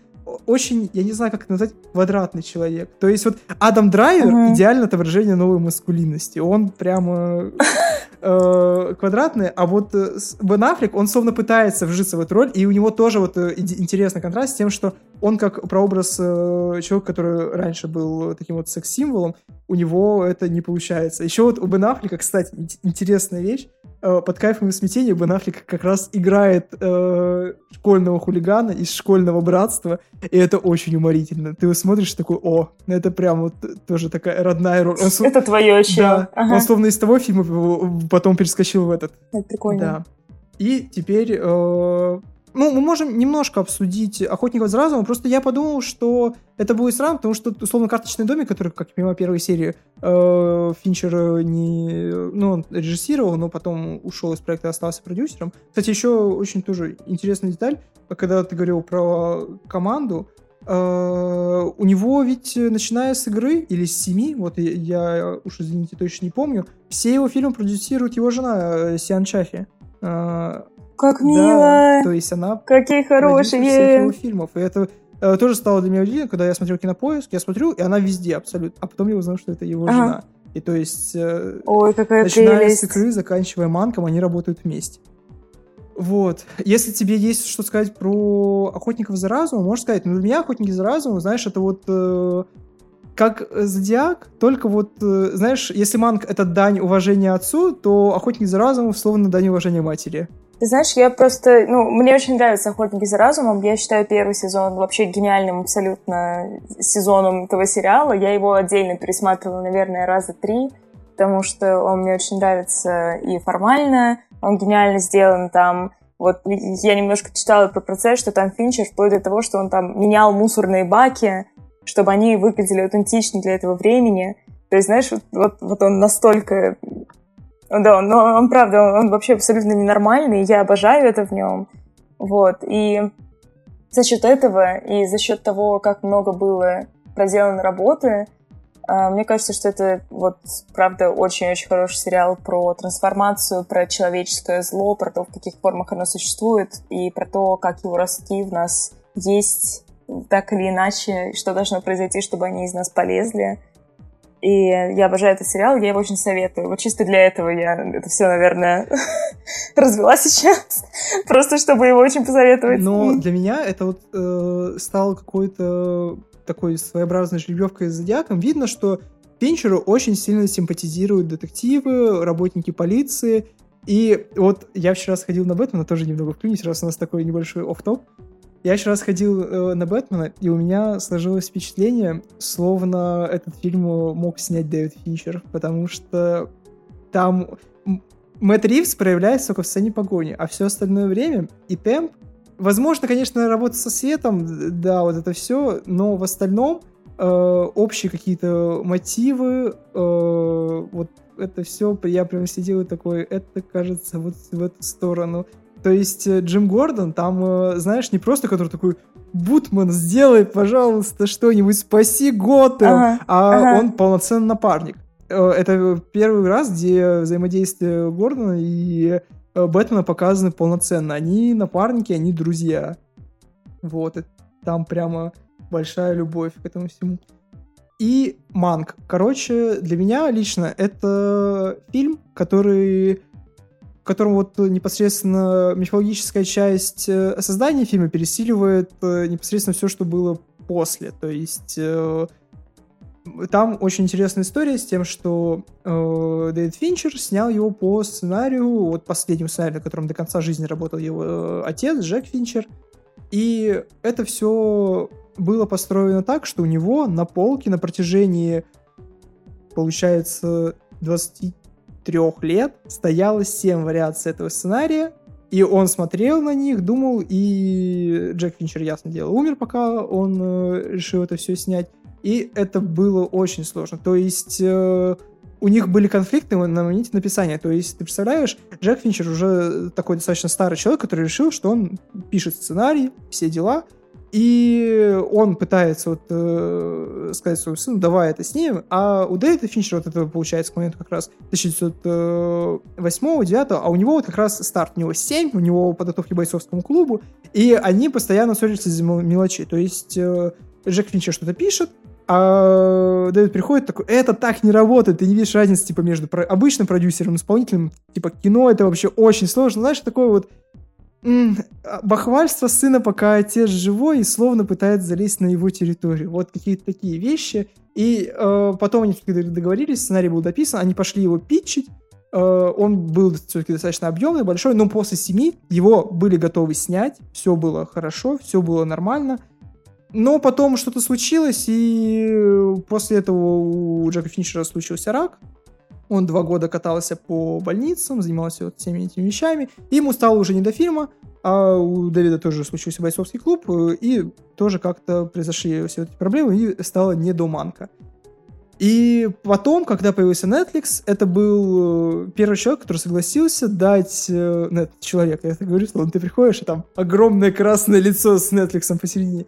очень, я не знаю, как это назвать, квадратный человек. То есть вот Адам Драйвер Мгм. идеально отображение новой маскулинности. Он прямо э, квадратный, а вот э, Бен Аффлек, он словно пытается вжиться в эту роль, и у него тоже вот э, интересный контраст с тем, что он как прообраз э, человека, который раньше был таким вот секс-символом, у него это не получается. Еще вот у Бен Аффлека, кстати, ин- интересная вещь, э, под кайфом и смятением Бен Аффлек как раз играет э, школьного хулигана из школьного братства, и это очень уморительно. Ты его смотришь такой, о, ну это прям вот тоже такая родная роль. Он, Это твое чё. да, Ага. он словно из того фильма потом перескочил в этот. Это прикольно. Да. И теперь, э, ну, мы можем немножко обсудить «Охотников за разумом», просто я подумал, что это будет странно, потому что, условно, «Карточный домик», который, как я понимаю, первой серии э, Финчер не... Ну, он режиссировал, но потом ушел из проекта и остался продюсером. Кстати, еще очень тоже интересная деталь, когда ты говорил про команду, э, у него ведь, начиная с игры или с семи, вот я, уж, извините, точно не помню, все его фильмы продюсирует его жена э, Сиан Чафи. Э, Как да, мило! то есть она Какие продюсер всех хорошие! его фильмов. И это э, тоже стало для меня удивительно, когда я смотрел кинопоиск, я смотрю, и она везде абсолютно. А потом я узнал, что это его Ага. жена. И то есть, э, Ой, какая начиная прелесть! с игры, заканчивая манком, они работают вместе. Вот. Если тебе есть что сказать про охотников за разумом, можешь сказать. Но для меня охотники за разумом, знаешь, это вот э, как зодиак, только вот, э, знаешь, если манк это дань уважения отцу, то охотник за разумом словно дань уважения матери. Ты знаешь, я просто... Ну, мне очень нравятся «Охотники за разумом». Я считаю первый сезон вообще гениальным абсолютно сезоном этого сериала. Я его отдельно пересматривала, наверное, раза три, потому что он мне очень нравится и формально, он гениально сделан там. Вот я немножко читала про процесс, что там Финчер, вплоть до того, что он там менял мусорные баки, чтобы они выглядели аутентично для этого времени. То есть, знаешь, вот, вот, вот он настолько да, но он, правда, он, он вообще абсолютно ненормальный, я обожаю это в нем. Вот, и за счет этого и за счет того, как много было проделано работы, а, мне кажется, что это вот, правда, очень-очень хороший сериал про трансформацию, про человеческое зло, про то, в каких формах оно существует, и про то, как его ростки в нас есть так или иначе, что должно произойти, чтобы они из нас полезли. И я обожаю этот сериал, я его очень советую. Вот чисто для этого я это все, наверное, развела сейчас. Просто чтобы его очень посоветовать. Но для меня это вот э, стало какой-то такой своеобразной жеребьевкой с зодиаком. Видно, что Финчеру очень сильно симпатизируют детективы, работники полиции. И вот я вчера сходил на Бэтмена, тоже немного вклинюсь, раз у нас такой небольшой офф-топ. Я вчера сходил э, на Бэтмена, и у меня сложилось впечатление, словно этот фильм мог снять Дэвид Финчер, потому что там Мэтт Ривз проявляется только в сцене погони, а все остальное время и темп, возможно, конечно, работа со светом, да, вот это все, но в остальном э, общие какие-то мотивы, э, вот это все, я прям сидел и такой, это кажется вот в эту сторону. То есть э, Джим Гордон там, э, знаешь, не просто который такой, Бутман, сделай, пожалуйста, что-нибудь, спаси Готэм, Ага, а ага. он полноценный напарник. Э, Это первый раз, где взаимодействие Гордона и Бэтмена показаны полноценно. Они напарники, они друзья. Вот, там прямо большая любовь к этому всему. И Манк. Короче, для меня лично это фильм, который котором вот непосредственно мифологическая часть э, создания фильма пересиливает э, непосредственно все, что было после. То есть э, там очень интересная история с тем, что э, Дэвид Финчер снял его по сценарию, вот последнему сценарию, на котором до конца жизни работал его э, отец, Джек Финчер. И это все было построено так, что у него на полке на протяжении, получается, 23 лет стояло 7 вариаций этого сценария, и он смотрел на них, думал, и Джек Финчер, ясно дело, умер, пока он э, решил это все снять. И это было очень сложно. То есть э, у них были конфликты на моменте написания. То есть, ты представляешь, Джек Финчер уже такой достаточно старый человек, который решил, что он пишет сценарий, все дела, и он пытается вот, э, сказать своему сыну, давай это снимем, а у Дэвида Финчера вот это получается к моменту как раз 1908-1909, а у него вот как раз старт, у него 7, у него подготовки к бойцовскому клубу, и они постоянно ссорятся из-за мелочей, то есть э, Джек Финчер что-то пишет, а Дэвид приходит такой, это так не работает, ты не видишь разницы, типа, между про- обычным продюсером и исполнителем, типа, кино это вообще очень сложно, знаешь, такое вот бахвальство сына, пока отец живой, и словно пытается залезть на его территорию. Вот какие-то такие вещи. И э, потом они договорились, сценарий был дописан, они пошли его питчить, э, он был все-таки достаточно объемный, большой, но после семи его были готовы снять, все было хорошо, все было нормально, но потом что-то случилось, и после этого у Джека Финчера случился рак. Он два года катался по больницам, занимался вот всеми этими вещами. И ему стало уже не до фильма, а у Дэвида тоже случился бойцовский клуб, и тоже как-то произошли все эти проблемы, и стало не до манка. И потом, когда появился Netflix, это был э, первый человек, который согласился дать... Э, нет, человек, я это говорю, что ты приходишь, и там огромное красное лицо с Netflix посередине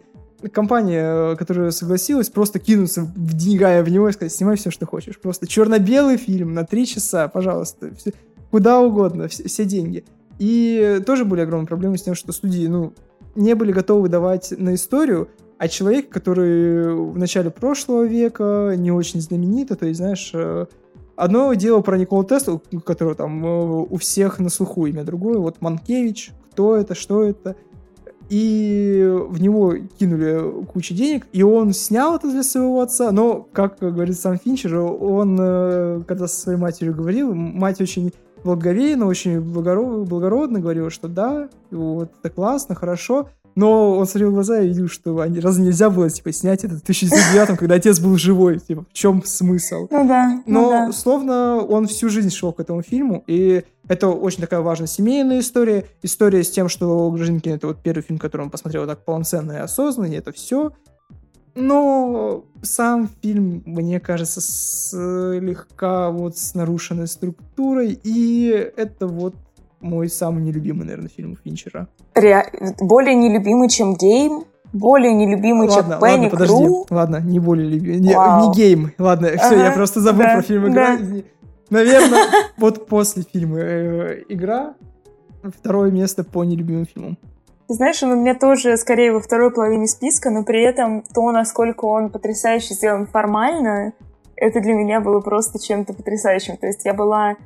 компания, э, которая согласилась, просто кинуться, вдвигая в него и сказать, снимай все, что хочешь. Просто черно-белый фильм на три часа, пожалуйста. Все, куда угодно, все, все деньги. И тоже были огромные проблемы с тем, что студии, ну, не были готовы давать на историю, а человек, который в начале прошлого века не очень знаменитый, то есть, знаешь, э, одно дело про Николу Теслу, которого там э, у всех на слуху имя, другое, вот Манкевич, кто это, что это – и в него кинули кучу денег, и он снял это для своего отца, но, как говорит сам Финчер, он, э, когда со своей матерью говорил, мать очень благоговейно, очень благородно, благородно говорила, что да, вот это классно, хорошо, но он смотрел в глаза и видел, что они, разве нельзя было, типа, снять это в 2009 когда отец был живой? Типа, в чем смысл? Ну да. Но, ну да. словно, он всю жизнь шел к этому фильму, и это очень такая важная семейная история. История с тем, что Гражданин Кейн — это вот первый фильм, который он посмотрел так полноценно и осознанно, и это все. Но сам фильм, мне кажется, слегка вот с нарушенной структурой, и это вот мой самый нелюбимый, наверное, фильм Финчера. Ре... Более нелюбимый, чем Game? Более нелюбимый, ладно, чем Panic ладно, подожди. Кру? Ладно, не более любимый. Не, не Game. Ладно, все, Ага, я просто забыл да, про фильм «Игра». да. Наверное, вот после фильма э, «Игра» второе место по нелюбимым фильмам. Ты знаешь, он у меня тоже скорее во второй половине списка, но при этом то, насколько он потрясающе сделан формально, это для меня было просто чем-то потрясающим. То есть я была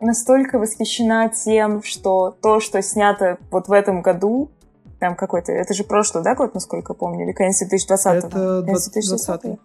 настолько восхищена тем, что то, что снято вот в этом году, там какой-то, это же прошлый, да, год, насколько помню, или конец 2020 Это Конец 2020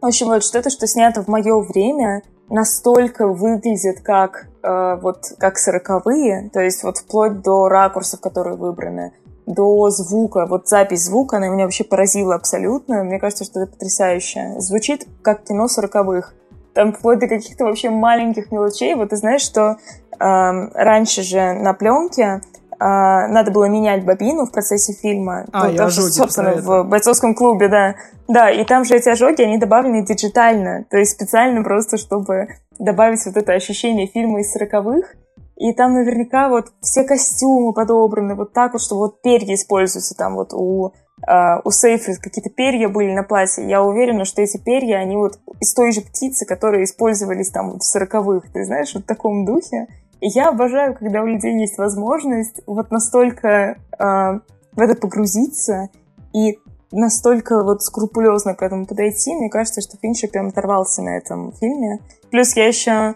В общем, вот что-то, что снято в мое время, настолько выглядит как э, вот как сороковые, то есть вот вплоть до ракурсов, которые выбраны, до звука, вот запись звука, она меня вообще поразила абсолютно. Мне кажется, что это потрясающе. Звучит как кино сороковых. Там вплоть до каких-то вообще маленьких мелочей. Вот ты знаешь, что э, раньше же на пленке а, надо было менять бобину в процессе фильма. А, Ну, там же, ожоги собственно, в бойцовском клубе, да. Да, и там же эти ожоги, они добавлены диджитально. То есть специально просто, чтобы добавить вот это ощущение фильма из сороковых. И там наверняка вот все костюмы подобраны вот так вот, что вот перья используются. Там вот у, а, у Сейфри какие-то перья были на платье. Я уверена, что эти перья, они вот из той же птицы, которые использовались там вот в сороковых. Ты знаешь, вот в таком духе. Я обожаю, когда у людей есть возможность вот настолько а, в это погрузиться и настолько вот скрупулезно к этому подойти. Мне кажется, что Финчер прям оторвался на этом фильме. Плюс я еще...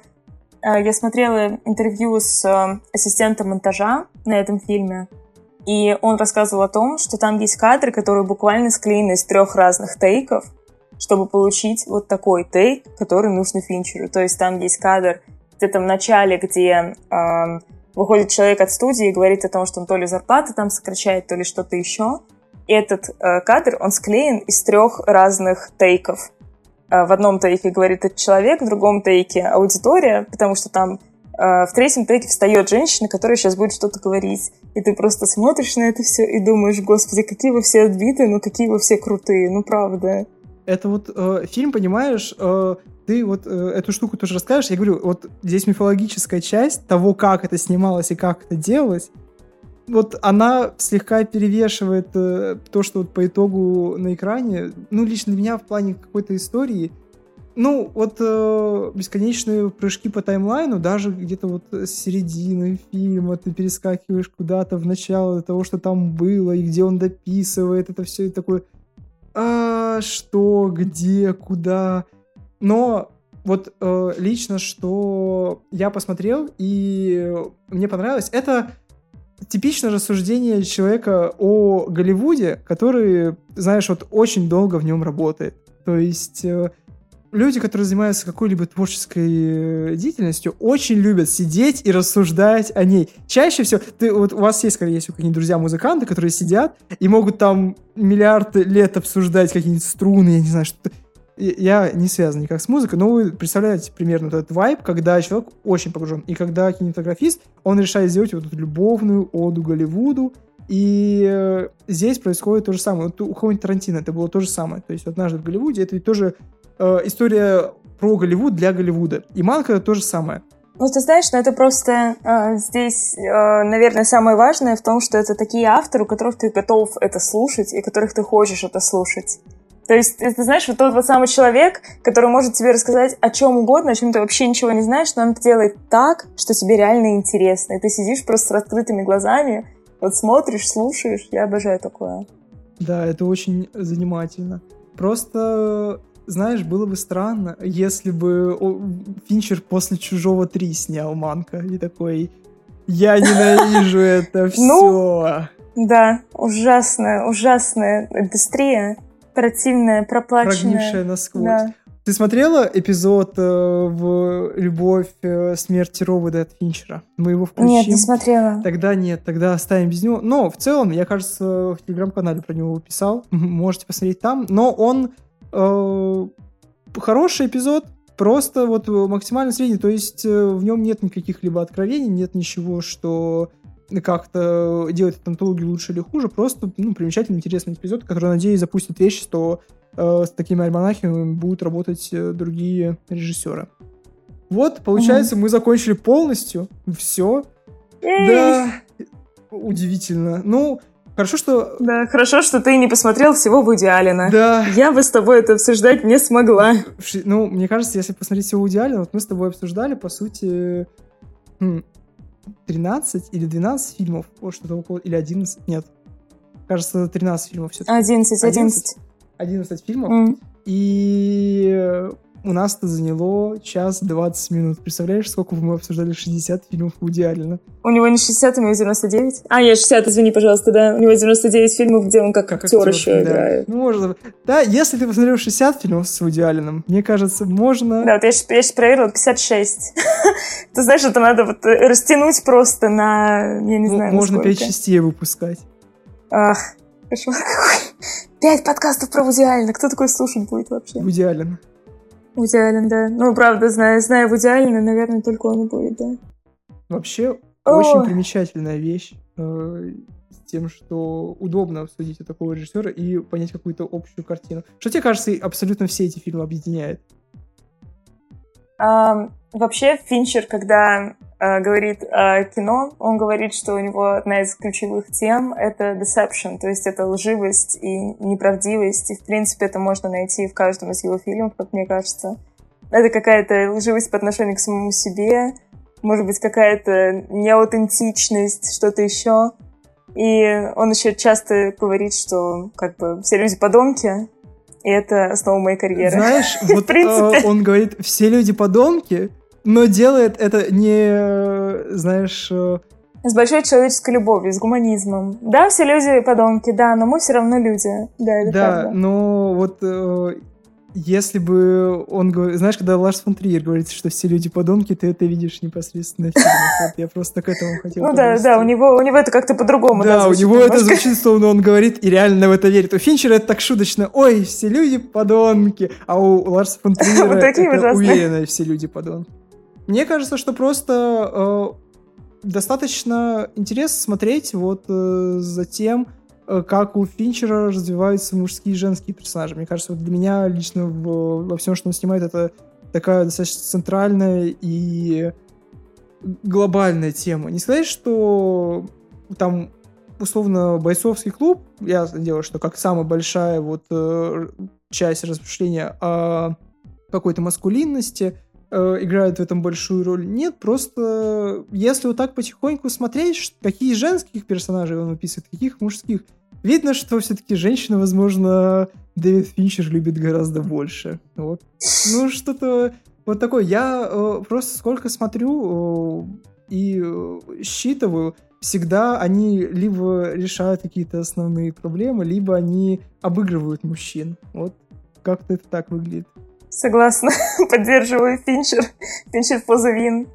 а, Я смотрела интервью с а, ассистентом монтажа на этом фильме, и он рассказывал о том, что там есть кадры, которые буквально склеены из трех разных тейков, чтобы получить вот такой тейк, который нужно Финчеру. То есть там есть кадр где-то в начале, где эм, выходит человек от студии и говорит о том, что он то ли зарплаты там сокращает, то ли что-то еще. И этот э, кадр, он склеен из трех разных тейков. Э, в одном тейке говорит этот человек, в другом тейке аудитория, потому что там э, в третьем тейке встает женщина, которая сейчас будет что-то говорить. И ты просто смотришь на это все и думаешь, господи, какие вы все отбитые, ну какие вы все крутые, ну правда. Это вот э, фильм, понимаешь, э, ты вот э, эту штуку тоже расскажешь. Я говорю, вот здесь мифологическая часть того, как это снималось и как это делалось. вот она слегка перевешивает э, то, что вот по итогу на экране, ну, лично для меня в плане какой-то истории, ну, вот э, бесконечные прыжки по таймлайну, даже где-то вот с середины фильма ты перескакиваешь куда-то в начало того, что там было, и где он дописывает, это все и такое, а, что, где, куда. Но вот э, лично, что я посмотрел, и мне понравилось, это типичное рассуждение человека о Голливуде, который, знаешь, вот очень долго в нем работает. То есть э, люди, которые занимаются какой-либо творческой э, деятельностью, очень любят сидеть и рассуждать о ней. Чаще всего, ты, вот у вас есть, скорее всего, какие-нибудь друзья-музыканты, которые сидят и могут там миллиард лет обсуждать какие-нибудь струны, я не знаю, что-то. Я не связан никак с музыкой, но вы представляете примерно вот этот вайб, когда человек очень погружен. И когда кинематографист, он решает сделать вот эту любовную оду Голливуду, и э, здесь происходит то же самое. Вот у кого-нибудь Тарантино это было то же самое. То есть однажды в Голливуде это ведь тоже э, история про Голливуд для Голливуда. И Манка то же самое. Ну, ты знаешь, ну это просто э, здесь, э, наверное, самое важное в том, что это такие авторы, у которых ты готов это слушать и которых ты хочешь это слушать. То есть, ты, знаешь, вот тот вот самый человек, который может тебе рассказать о чем угодно, о чем ты вообще ничего не знаешь, но он делает так, что тебе реально интересно. И ты сидишь просто с открытыми глазами, вот смотришь, слушаешь. Я обожаю такое. Да, это очень занимательно. Просто знаешь, было бы странно, если бы Финчер после «Чужого 3» снял Манка и такой «Я ненавижу это все». Ну, да, ужасная, ужасная индустрия, противная, проплаченная. Прогнившая насквозь. Да. Ты смотрела эпизод э, в «Любовь, э, смерти робота» от Финчера? Мы его включим. Нет, не смотрела. Тогда нет, тогда оставим без него. Но в целом, я, кажется, в телеграм-канале про него писал. Можете посмотреть там. Но он хороший эпизод, просто вот максимально средний, то есть э, в нем нет никаких либо откровений, нет ничего, что как-то делает эту антологию лучше или хуже, просто ну, примечательный, интересный эпизод, который, надеюсь, запустит вещи, что э, с такими альманахами будут работать э, другие режиссеры. Вот, получается, угу. мы закончили полностью. Все. Да, удивительно. Ну, Хорошо, что... Да, хорошо, что ты не посмотрел всего в идеалина. Да. Я бы с тобой это обсуждать не смогла. Ну, мне кажется, если посмотреть всего идеально, вот мы с тобой обсуждали, по сути, 13 или 12 фильмов, вот что-то около, или 11, нет. Кажется, 13 фильмов все-таки. 11, 11. 11 фильмов. Mm. И у нас это заняло час 20 минут. Представляешь, сколько мы обсуждали 60 фильмов Вуди Аллена? У него не 60, у него 99. А, я 60, извини, пожалуйста, да. У него 99 фильмов, где он как, как актер, актер еще да. играет. Ну, можно. Да, если ты посмотрел 60 фильмов с Вуди Алленом, мне кажется, можно... Да, вот я, я сейчас проверила, 56. Ты знаешь, это надо вот растянуть просто на, я не знаю, Можно 5 частей выпускать. Ах, кошмар какой. Пять подкастов про Вуди Аллена. Кто такой слушать будет вообще? Вуди Аллен. Вуди Аллен, да. Ну, правда, знаю, знаю Вуди Аллена, наверное, только он будет, да. Вообще, О! очень примечательная вещь э, с тем, что удобно обсудить такого режиссера и понять какую-то общую картину. Что тебе кажется, абсолютно все эти фильмы объединяет? Um, вообще, Финчер, когда говорит о кино, он говорит, что у него одна из ключевых тем — это deception, то есть это лживость и неправдивость, и, в принципе, это можно найти в каждом из его фильмов, как мне кажется. Это какая-то лживость по отношению к самому себе, может быть, какая-то неаутентичность, что-то еще. И он еще часто говорит, что как бы все люди подонки, и это основа моей карьеры. Знаешь, вот э, он говорит, все люди подонки, но делает это не, знаешь... Э, с большой человеческой любовью, с гуманизмом. Да, все люди подонки, да, но мы все равно люди. Да, это да правда. но вот э, если бы он говорит, знаешь, когда Ларс фон Триер говорит, что все люди подонки, ты это видишь непосредственно в фильмах. Я просто к этому хотел Ну да, да, у него, у него это как-то по-другому. Да, у него это звучит, словно он говорит и реально в это верит. У Финчера это так шуточно. Ой, все люди подонки. А у Ларса фон Триера это уверенно, все люди подонки. Мне кажется, что просто э, достаточно интересно смотреть вот э, за тем, Э, как у Финчера развиваются мужские и женские персонажи. Мне кажется, вот для меня лично в, во всем, что он снимает, это такая достаточно центральная и глобальная тема. Не сказать, что там условно, бойцовский клуб, я делаю, что как самая большая вот э, часть размышления о какой-то маскулинности, э, играет в этом большую роль. Нет, просто если вот так потихоньку смотреть, какие женских персонажей он описывает, каких мужских, видно, что все-таки женщина, возможно, Дэвид Финчер любит гораздо больше. Вот. Ну, что-то вот такое. Я э, просто сколько смотрю э, и э, считываю, всегда они либо решают какие-то основные проблемы, либо они обыгрывают мужчин. Вот как-то это так выглядит. Согласна. Поддерживаю Финчер. Финчер позовин.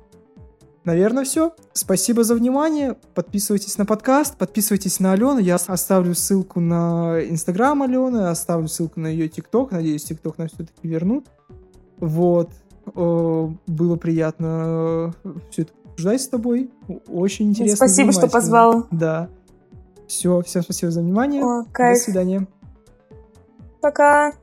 Наверное, все. Спасибо за внимание. Подписывайтесь на подкаст, подписывайтесь на Алену. Я оставлю ссылку на Инстаграм Алены, оставлю ссылку на ее ТикТок. Надеюсь, ТикТок нам все-таки вернут. Вот. Было приятно э, все это обсуждать с тобой. Очень интересно. Спасибо, что позвал. Да. Все, всем спасибо за внимание. О, кайф. До свидания. Пока.